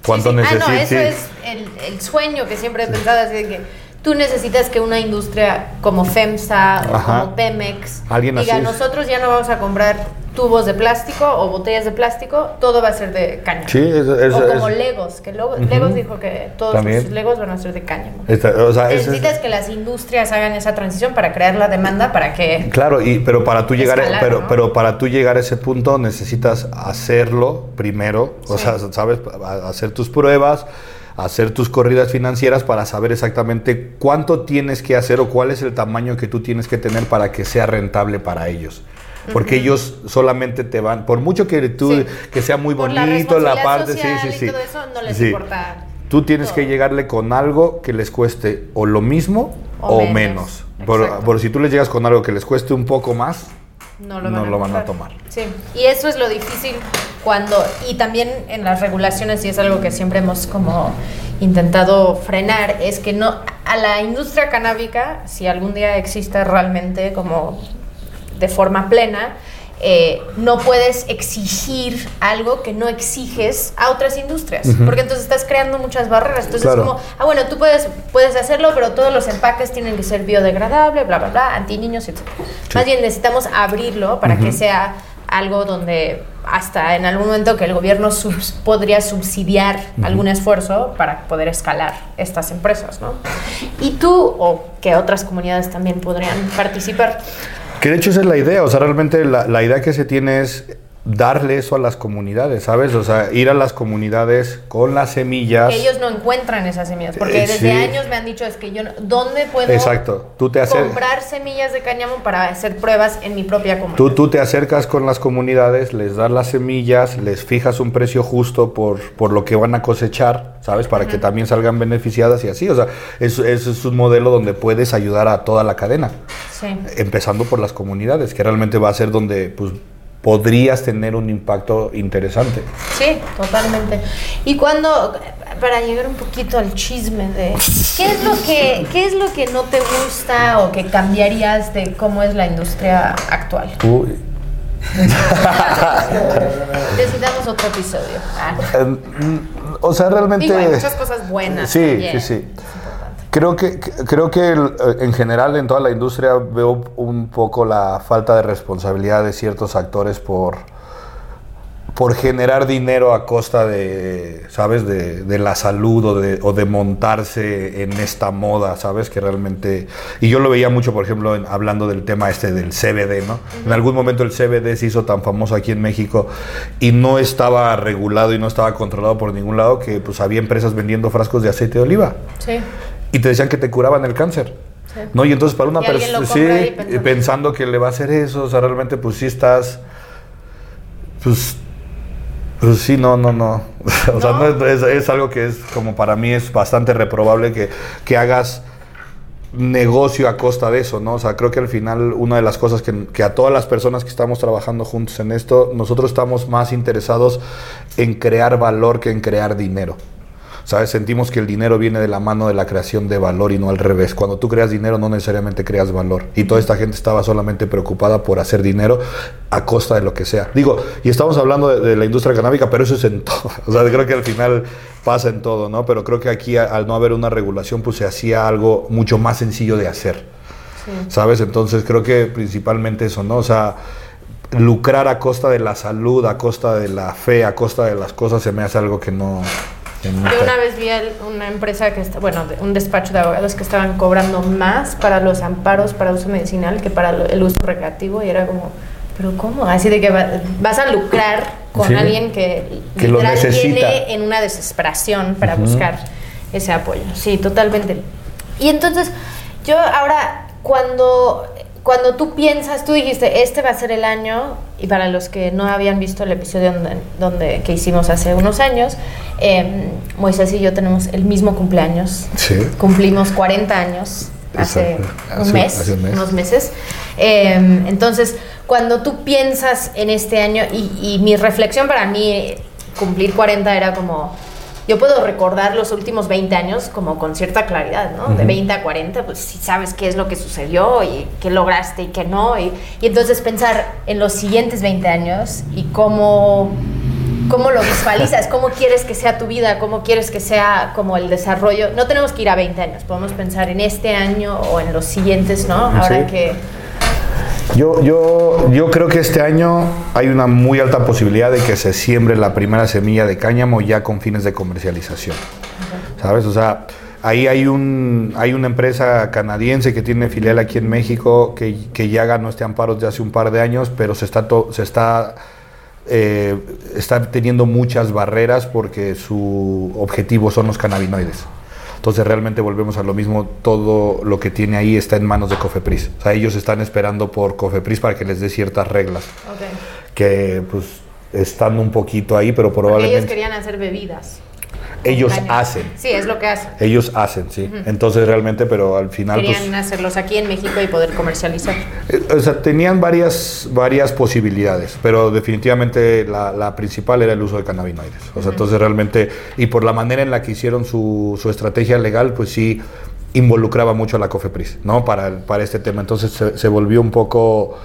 ¿Cuánto Sí, sí. necesitas? Ah, no, eso es el, el sueño que siempre he pensado, así de que tú necesitas que una industria como FEMSA o como Pemex Alguien diga, así. nosotros ya no vamos a comprar tubos de plástico o botellas de plástico, todo va a ser de cáñamo. Sí, es- es- o como es- Legos, que luego- Legos dijo que todos También. sus Legos van a ser de cáñamo. Esta- o sea, es- Necesitas que las industrias hagan esa transición para crear la demanda para que... Claro, y, pero para tú llegar, a- Escalar, pero, ¿no? pero para tú llegar a ese punto necesitas hacerlo primero, o Sí. sea, sabes, hacer tus pruebas, hacer tus corridas financieras para saber exactamente cuánto tienes que hacer o cuál es el tamaño que tú tienes que tener para que sea rentable para ellos. Porque ellos solamente te van, por mucho que tú, Sí. que sea muy Por la bonito la, responsabilidad parte, sí, sí, y sí. todo eso no les Sí. importa Tú tienes que llegarle con algo que les cueste o lo mismo O o, menos. menos. Por si tú les llegas con algo que les cueste un poco más, no lo no van, a, lo van a tomar. Sí, y eso es lo difícil cuando, y también en las regulaciones, y es algo que siempre hemos como intentado frenar, es que no, a la industria canábica, si algún día existe realmente como de forma plena, eh, no puedes exigir algo que no exiges a otras industrias, porque entonces estás creando muchas barreras. Entonces es como, ah, bueno, tú puedes, puedes hacerlo, pero todos los empaques tienen que ser biodegradables, bla, bla, bla, anti niños, etc. Más bien necesitamos abrirlo para que sea algo donde hasta en algún momento que el gobierno podría subsidiar algún esfuerzo para poder escalar estas empresas, ¿no? Y tú o que otras comunidades también podrían participar. Que de hecho esa es la idea, o sea, realmente la, la idea que se tiene es darle eso a las comunidades, ¿sabes? O sea, ir a las comunidades con las semillas. Que ellos no encuentran esas semillas, porque eh, desde años me han dicho es que yo, ¿dónde puedo Exacto. Tú te comprar semillas de cáñamo para hacer pruebas en mi propia comunidad? Tú, tú te acercas con las comunidades, les das las semillas, les fijas un precio justo por, por lo que van a cosechar, ¿sabes? Para que también salgan beneficiadas y así, o sea, eso, es un modelo donde puedes ayudar a toda la cadena. Sí. Empezando por las comunidades, que realmente va a ser donde, pues, podrías tener un impacto interesante. Sí, totalmente. Y cuando, para llegar un poquito al chisme de qué es lo que, qué es lo que no te gusta o que cambiarías de cómo es la industria actual. Uy. Necesitamos otro episodio. Ah. Em, o sea, realmente. hay muchas cosas buenas. Sí, sí, sí. Creo que, creo que en general en toda la industria veo un poco la falta de responsabilidad de ciertos actores por, por generar dinero a costa de, ¿sabes? De, la salud o de, o de, montarse en esta moda, ¿sabes? Que realmente... Y yo lo veía mucho, por ejemplo, hablando del tema este del CBD, ¿no? En algún momento el CBD se hizo tan famoso aquí en México y no estaba regulado y no estaba controlado por ningún lado que pues había empresas vendiendo frascos de aceite de oliva. Sí y te decían que te curaban el cáncer. ¿No? Y entonces para una persona, sí, pensando. que le va a hacer eso, o sea, realmente pues sí estás, pues, pues sí, no, no, no. o sea, no es, algo que es como para mí es bastante reprobable que, que, hagas negocio a costa de eso, ¿no? O sea, creo que al final una de las cosas que, que a todas las personas que estamos trabajando juntos en esto, nosotros estamos más interesados en crear valor que en crear dinero. ¿Sabes? Sentimos que el dinero viene de la mano de la creación de valor y no al revés. Cuando tú creas dinero no necesariamente creas valor. Y toda esta gente estaba solamente preocupada por hacer dinero a costa de lo que sea. Digo, y estamos hablando de, la industria canábica, pero eso es en todo. O sea, creo que al final pasa en todo, ¿no? Pero creo que aquí al no haber una regulación, pues se hacía algo mucho más sencillo de hacer. ¿Sabes? Entonces creo que principalmente eso, ¿no? O sea, lucrar a costa de la salud, a costa de la fe, a costa de las cosas, se me hace algo que no, yo una vez vi una empresa que está, bueno, un despacho de abogados que estaban cobrando más para los amparos para uso medicinal que para el uso recreativo y era como, pero ¿cómo? Así de que vas a lucrar con alguien que, que lo necesita. viene en una desesperación para buscar ese apoyo. Sí, totalmente. Y entonces, yo ahora, cuando cuando tú piensas, tú dijiste, este va a ser el año, y para los que no habían visto el episodio donde, donde que hicimos hace unos años, eh, Moisés y yo tenemos el mismo cumpleaños. Sí. Cumplimos 40 años hace, un, mes, unos meses. Em, entonces, cuando tú piensas en este año, y, y mi reflexión para mí, cumplir 40 era como yo puedo recordar los últimos 20 años como con cierta claridad, ¿no? De 20 a 40, pues sí sabes qué es lo que sucedió y qué lograste y qué no. Y, entonces pensar en los siguientes 20 años y cómo, cómo lo visualizas, cómo quieres que sea tu vida, cómo quieres que sea como el desarrollo. No tenemos que ir a 20 años, podemos pensar en este año o en los siguientes, ¿no? Ahora que yo, yo, yo creo que este año hay una muy alta posibilidad de que se siembre la primera semilla de cáñamo ya con fines de comercialización. ¿Sabes? O sea, ahí hay, un, hay una empresa canadiense que tiene filial aquí en México que, ya ganó este amparo desde hace un par de años, pero se está, se está, eh, está teniendo muchas barreras porque su objetivo son los cannabinoides. Entonces realmente volvemos a lo mismo, todo lo que tiene ahí está en manos de Cofepris. O sea, ellos están esperando por Cofepris para que les dé ciertas reglas. Que pues están un poquito ahí, pero probablemente... ellos querían hacer bebidas. Ellos hacen. Sí, es lo que hacen. Ellos hacen, sí. Entonces realmente, pero al final... Querían pues, hacerlos aquí en México y poder comercializar. Eh, o sea, tenían varias, varias posibilidades, pero definitivamente la, principal era el uso de cannabinoides. O sea, entonces realmente, y por la manera en la que hicieron su, su estrategia legal, pues sí involucraba mucho a la COFEPRIS, ¿no? Para, para este tema. Entonces se, se volvió un poco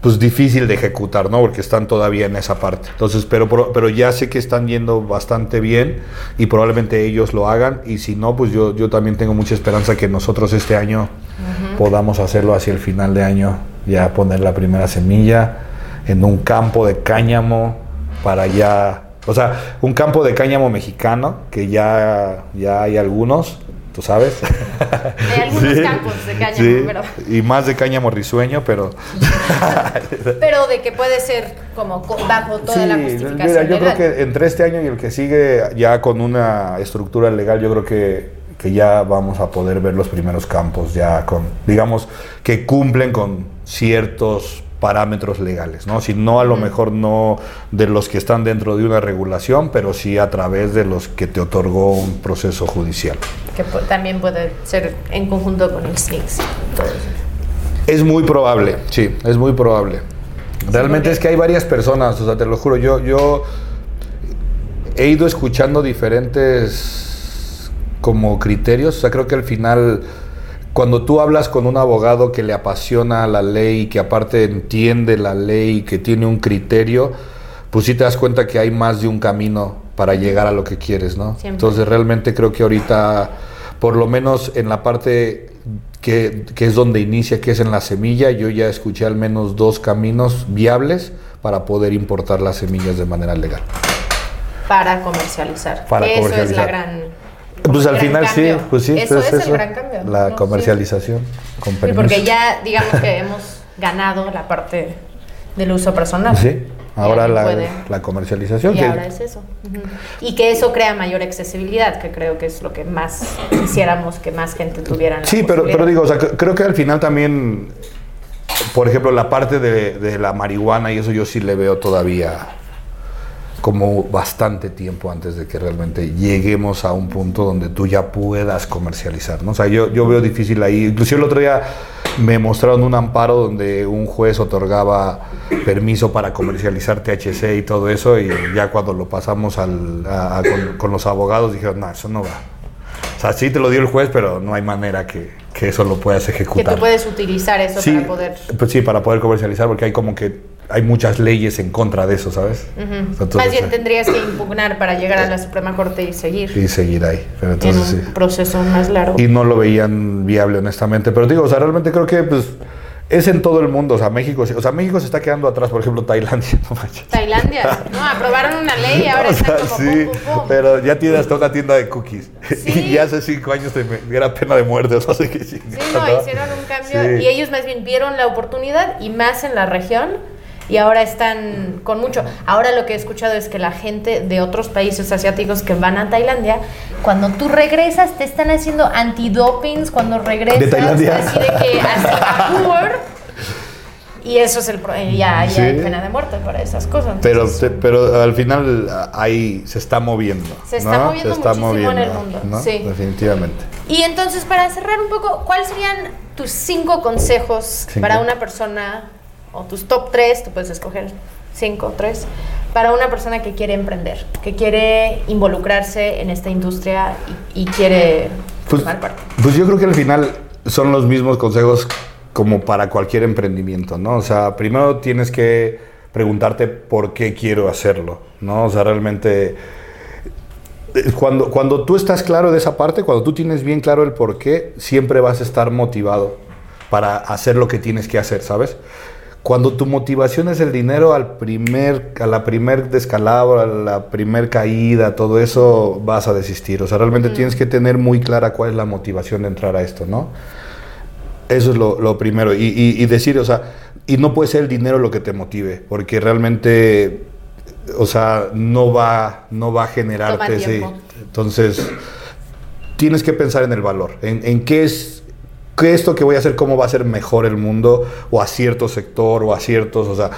pues difícil de ejecutar, ¿no? Porque están todavía en esa parte. Entonces, pero, pero, ya sé que están yendo bastante bien y probablemente ellos lo hagan. Y si no, pues yo, yo también tengo mucha esperanza que nosotros este año podamos hacerlo hacia el final de año, ya poner la primera semilla en un campo de cáñamo para ya, o sea, un campo de cáñamo mexicano, que ya, ya hay algunos, tú sabes. Hay algunos campos de cáñamo, sí, pero... Y más de cáñamo risueño, pero... Pero de que puede ser como co- bajo toda la Sí, justificación mira, yo legal. creo que entre este año y el que sigue, ya con una estructura legal, yo creo que, que ya vamos a poder ver los primeros campos, ya con, digamos, que cumplen con ciertos parámetros legales, ¿no? Si no, a lo mejor no de los que están dentro de una regulación, pero sí a través de los que te otorgó un proceso judicial. Que también puede ser en conjunto con el SNICS. Es muy probable, sí, es muy probable. Realmente es que hay varias personas, o sea, te lo juro, yo, yo he ido escuchando diferentes como criterios, o sea, creo que al final, cuando tú hablas con un abogado que le apasiona la ley, que aparte entiende la ley, que tiene un criterio, pues sí te das cuenta que hay más de un camino para llegar a lo que quieres, ¿no? Siempre. Entonces realmente creo que ahorita, por lo menos en la parte que, que es donde inicia, que es en la semilla, yo ya escuché al menos dos caminos viables para poder importar las semillas de manera legal. Para comercializar. Para eso es la gran. Pues al final sí, pues sí, Eso pues es eso, el gran cambio. La ¿no? Sí. comercialización, con Sí, porque ya, digamos que hemos ganado la parte del uso personal. Sí, ahora la, la comercialización. Y que- ahora es eso. Y que eso crea mayor accesibilidad, que creo que es lo que más quisiéramos que más gente tuviera. Sí, pero, pero digo, o sea, cre- creo que al final también, por ejemplo, la parte de, de la marihuana y eso yo sí le veo todavía como bastante tiempo antes de que realmente lleguemos a un punto donde tú ya puedas comercializar, ¿no? O sea, yo, yo veo difícil ahí. Inclusive el otro día me mostraron un amparo donde un juez otorgaba permiso para comercializar THC y todo eso y ya cuando lo pasamos al, a- a- con, con los abogados dijeron, no, eso no va. O sea, sí te lo dio el juez, pero no hay manera que, que eso lo puedas Que ejecutar. tú puedes utilizar eso sí, para poder. pues sí, para poder comercializar, porque hay como que hay muchas leyes en contra de eso, ¿sabes? Entonces, Más bien eh, tendrías que impugnar para llegar a la Suprema Corte y seguir y seguir ahí. Pero en entonces un sí. proceso más largo. Y no lo veían viable, honestamente. Pero digo, o sea, realmente creo que pues es en todo el mundo. O sea, México, o sea, México se está quedando atrás, por ejemplo, Tailandia. No manches. Tailandia, no, aprobaron una ley y ahora O están sea, como sí, pum, pum, pum. pero ya tiene hasta una tienda de cookies. Sí. Y hace cinco años te era pena de muerte, o sea, que sí. No, hicieron un cambio Sí. y ellos más bien vieron la oportunidad y más en la región y ahora están con mucho. Ahora lo que he escuchado es que la gente de otros países asiáticos que van a Tailandia, cuando tú regresas te están haciendo antidopings cuando regresas. ¿De Tailandia? Así de que a Singapur. Y eso es el ya, ya Sí. hay pena de muerte para esas cosas. Pero, Entonces, te- pero al final ahí se está moviendo. Se está ¿no? moviendo muchísimo en el mundo, ¿no? sí. Definitivamente. Y entonces, para cerrar un poco, ¿cuáles serían tus cinco consejos Cinco. para una persona, o tus top tres, tú puedes escoger cinco, tres, para una persona que quiere emprender, que quiere involucrarse en esta industria y, y quiere Pues, formar parte? pues yo creo que al final son los mismos consejos como para cualquier emprendimiento, ¿no? O sea, primero tienes que preguntarte por qué quiero hacerlo, ¿no? O sea, realmente eh, cuando, cuando tú estás claro de esa parte, cuando tú tienes bien claro el por qué, siempre vas a estar motivado para hacer lo que tienes que hacer, ¿sabes? Cuando tu motivación es el dinero, al primer, a la primer descalabro, a la primer caída, todo eso vas a desistir. O sea, realmente tienes que tener muy clara cuál es la motivación de entrar a esto, ¿no? Eso es lo, lo primero. Y, y- y decir, o sea, y no puede ser el dinero lo que te motive, porque realmente, o sea, no va, no va a generarte ese. Entonces, tienes que pensar en el valor, en, en qué es esto que voy a hacer, cómo va a ser mejor el mundo, o a cierto sector, o a ciertos, o sea,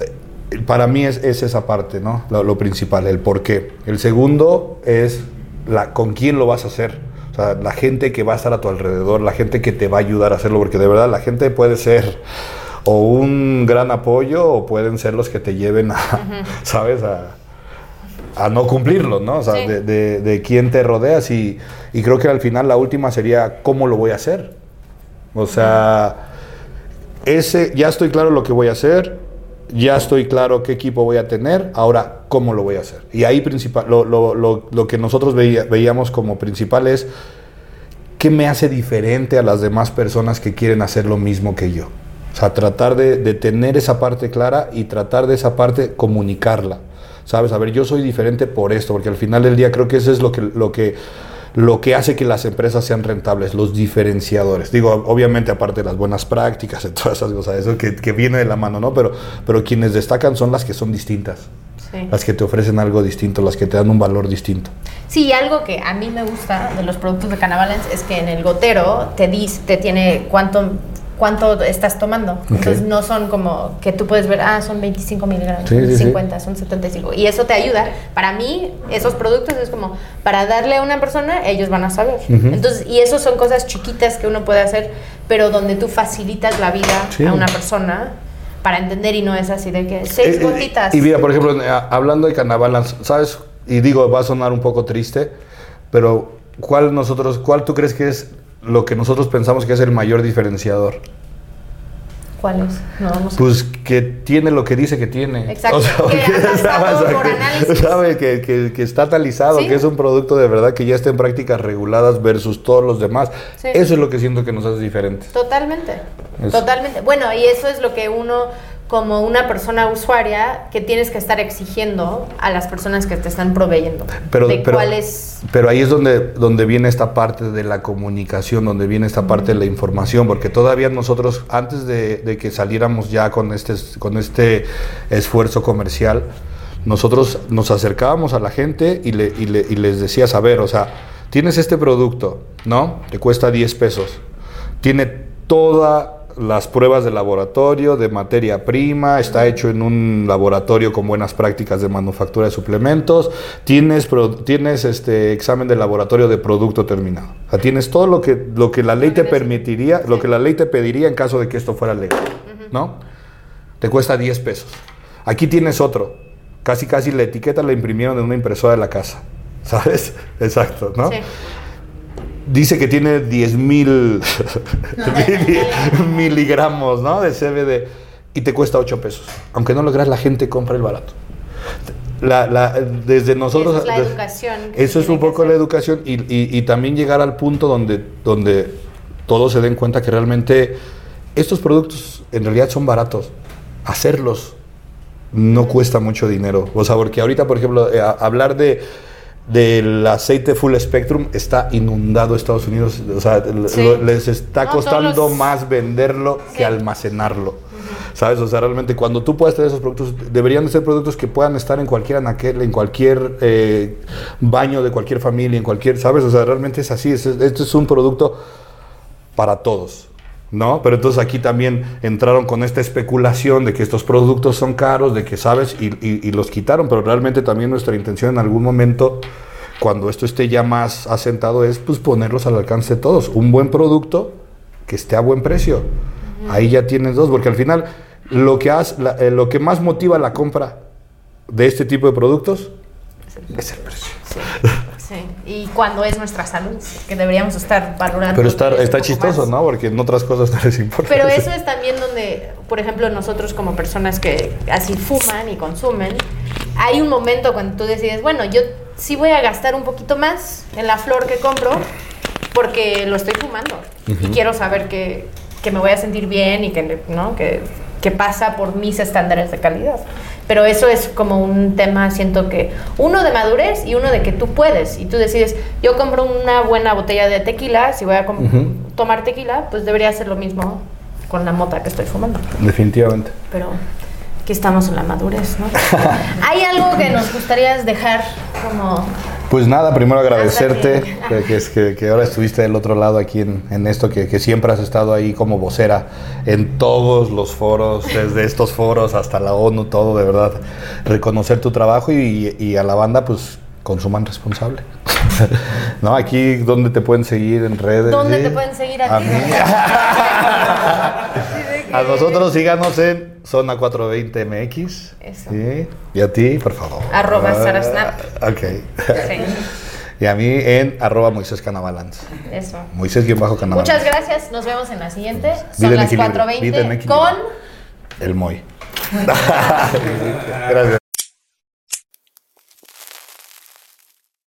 eh, para mí es, es esa parte, ¿no? Lo, lo principal, el por qué. El segundo es la, con quién lo vas a hacer. O sea, la gente que va a estar a tu alrededor, la gente que te va a ayudar a hacerlo, porque de verdad la gente puede ser o un gran apoyo o pueden ser los que te lleven a, ¿sabes? A, a no cumplirlo, ¿no? O sea, Sí. de, de- de quién te rodeas y, y creo que al final la última sería cómo lo voy a hacer. O sea, ese, ya estoy claro lo que voy a hacer, ya estoy claro qué equipo voy a tener, ahora cómo lo voy a hacer. Y ahí principal, lo, lo- lo- lo que nosotros veía- veíamos como principal es qué me hace diferente a las demás personas que quieren hacer lo mismo que yo. O sea, tratar de, de tener esa parte clara y tratar de esa parte comunicarla. ¿Sabes? A ver, yo soy diferente por esto, porque al final del día creo que eso es lo que, lo que, lo que hace que las empresas sean rentables, los diferenciadores. Digo, obviamente aparte de las buenas prácticas y todas esas cosas, eso que, que viene de la mano, ¿no? Pero, pero quienes destacan son las que son distintas, Sí. las que te ofrecen algo distinto, las que te dan un valor distinto. Sí, algo que a mí me gusta de los productos de Canabalance es que en el gotero te dice, te tiene cuánto cuánto estás tomando. Entonces no son como que tú puedes ver, ah, son 25 miligramos, Sí, son sí, sí. 50, son 75. Y eso te ayuda. Para mí, esos productos es como, para darle a una persona, ellos van a saber. Entonces, y eso son cosas chiquitas que uno puede hacer, pero donde tú facilitas la vida Sí. a una persona para entender y no es así de que Eh, seis eh, gotitas. Y mira, por ejemplo, hablando de Canabalance, ¿sabes? Y digo, va a sonar un poco triste, pero ¿cuál nosotros, cuál tú crees que es lo que nosotros pensamos que es el mayor diferenciador? ¿Cuál es? No, sé. Pues que tiene lo que dice que tiene. Exacto, que porque ha pasado sabes, por que- análisis. sabe que, que- que está analizado, Sí. que es un producto de verdad que ya está en prácticas reguladas versus todos los demás. Sí. Eso es lo que siento que nos hace diferentes. Totalmente, Eso. totalmente. Bueno, y eso es lo que uno, como una persona usuaria, que tienes que estar exigiendo a las personas que te están proveyendo. Pero, de pero, cuál es... pero ahí es donde, donde viene esta parte de la comunicación, donde viene esta parte de la información, porque todavía nosotros, antes de, de que saliéramos ya con este, con este esfuerzo comercial, nosotros nos acercábamos a la gente y, le- y le- y les decías, a ver, o sea, tienes este producto, ¿no? Te cuesta 10 pesos. Tiene todas las pruebas de laboratorio, de materia prima, está hecho en un laboratorio con buenas prácticas de manufactura de suplementos, tienes, tienes este examen de laboratorio de producto terminado. O sea, tienes todo lo que, lo que la ley te permitiría, lo que la ley te pediría en caso de que esto fuera legal, ¿no? Te cuesta 10 pesos. Aquí tienes otro. Casi, casi la etiqueta la imprimieron en una impresora de la casa. ¿Sabes? Exacto, ¿no? Sí. Dice que tiene 10 mil miligramos ¿no? de CBD y te cuesta 8 pesos. Aunque no logras, la gente compra el barato. La- la- desde nosotros... Esa es la educación Eso es un poco la educación y, y- y también llegar al punto donde, donde todos se den cuenta que realmente estos productos en realidad son baratos. Hacerlos no cuesta mucho dinero. O sea, porque ahorita, por ejemplo, eh, hablar de del aceite full spectrum está inundado Estados Unidos, o sea, l- Sí. lo- les está No, costando los- más venderlo Sí. que almacenarlo. ¿Sabes? O sea, realmente cuando tú puedas tener esos productos, deberían de ser productos que puedan estar en cualquier anaquel, en cualquier eh, baño de cualquier familia, en cualquier, ¿sabes? O sea, realmente es así. es- Esto es un producto para todos, ¿no? Pero entonces aquí también entraron con esta especulación de que estos productos son caros, de que sabes, y, y- y los quitaron, pero realmente también nuestra intención en algún momento, cuando esto esté ya más asentado, es pues ponerlos al alcance de todos. Un buen producto que esté a buen precio. Ahí ya tienes dos, porque al final lo que, has, la- eh, lo que más motiva la compra de este tipo de productos es el precio. Sí. Y cuando es nuestra salud, que deberíamos estar valorando. Pero está, está chistoso, más. ¿no? Porque en otras cosas no les importa. Pero eso es también donde, por ejemplo, nosotros como personas que así fuman y consumen, hay un momento cuando tú decides, bueno, yo sí voy a gastar un poquito más en la flor que compro porque lo estoy fumando y quiero saber que, que me voy a sentir bien y que, ¿no? que, que pasa por mis estándares de calidad. Pero eso es como un tema, siento que uno de madurez y uno de que tú puedes. Y tú decides, yo compro una buena botella de tequila, si voy a tomar tequila, pues debería hacer lo mismo con la mota que estoy fumando. Definitivamente. Pero aquí estamos en la madurez, ¿no? ¿Hay algo que nos gustaría dejar como... Pues nada, primero agradecerte que, que, que- que ahora estuviste del otro lado aquí en, en esto, que, que siempre has estado ahí como vocera en todos los foros, desde estos foros hasta la ONU, todo, de verdad. Reconocer tu trabajo y, y a la banda, pues consuman responsable. ¿No? Aquí, ¿dónde te pueden seguir en redes? ¿Dónde Sí. te pueden seguir a, A ti? mí. A nosotros síganos en Zona 420 MX. Eso. Sí. Y a ti, por favor. Arroba Ah, Sarasnap. Ok. Sí. Y a mí en arroba Moisés Canabalans. Eso. Moisés guion bajo Canabalans. Muchas gracias. Nos vemos en la siguiente. Son las vida en 4.20 equilibrio. con... El Moy. Gracias.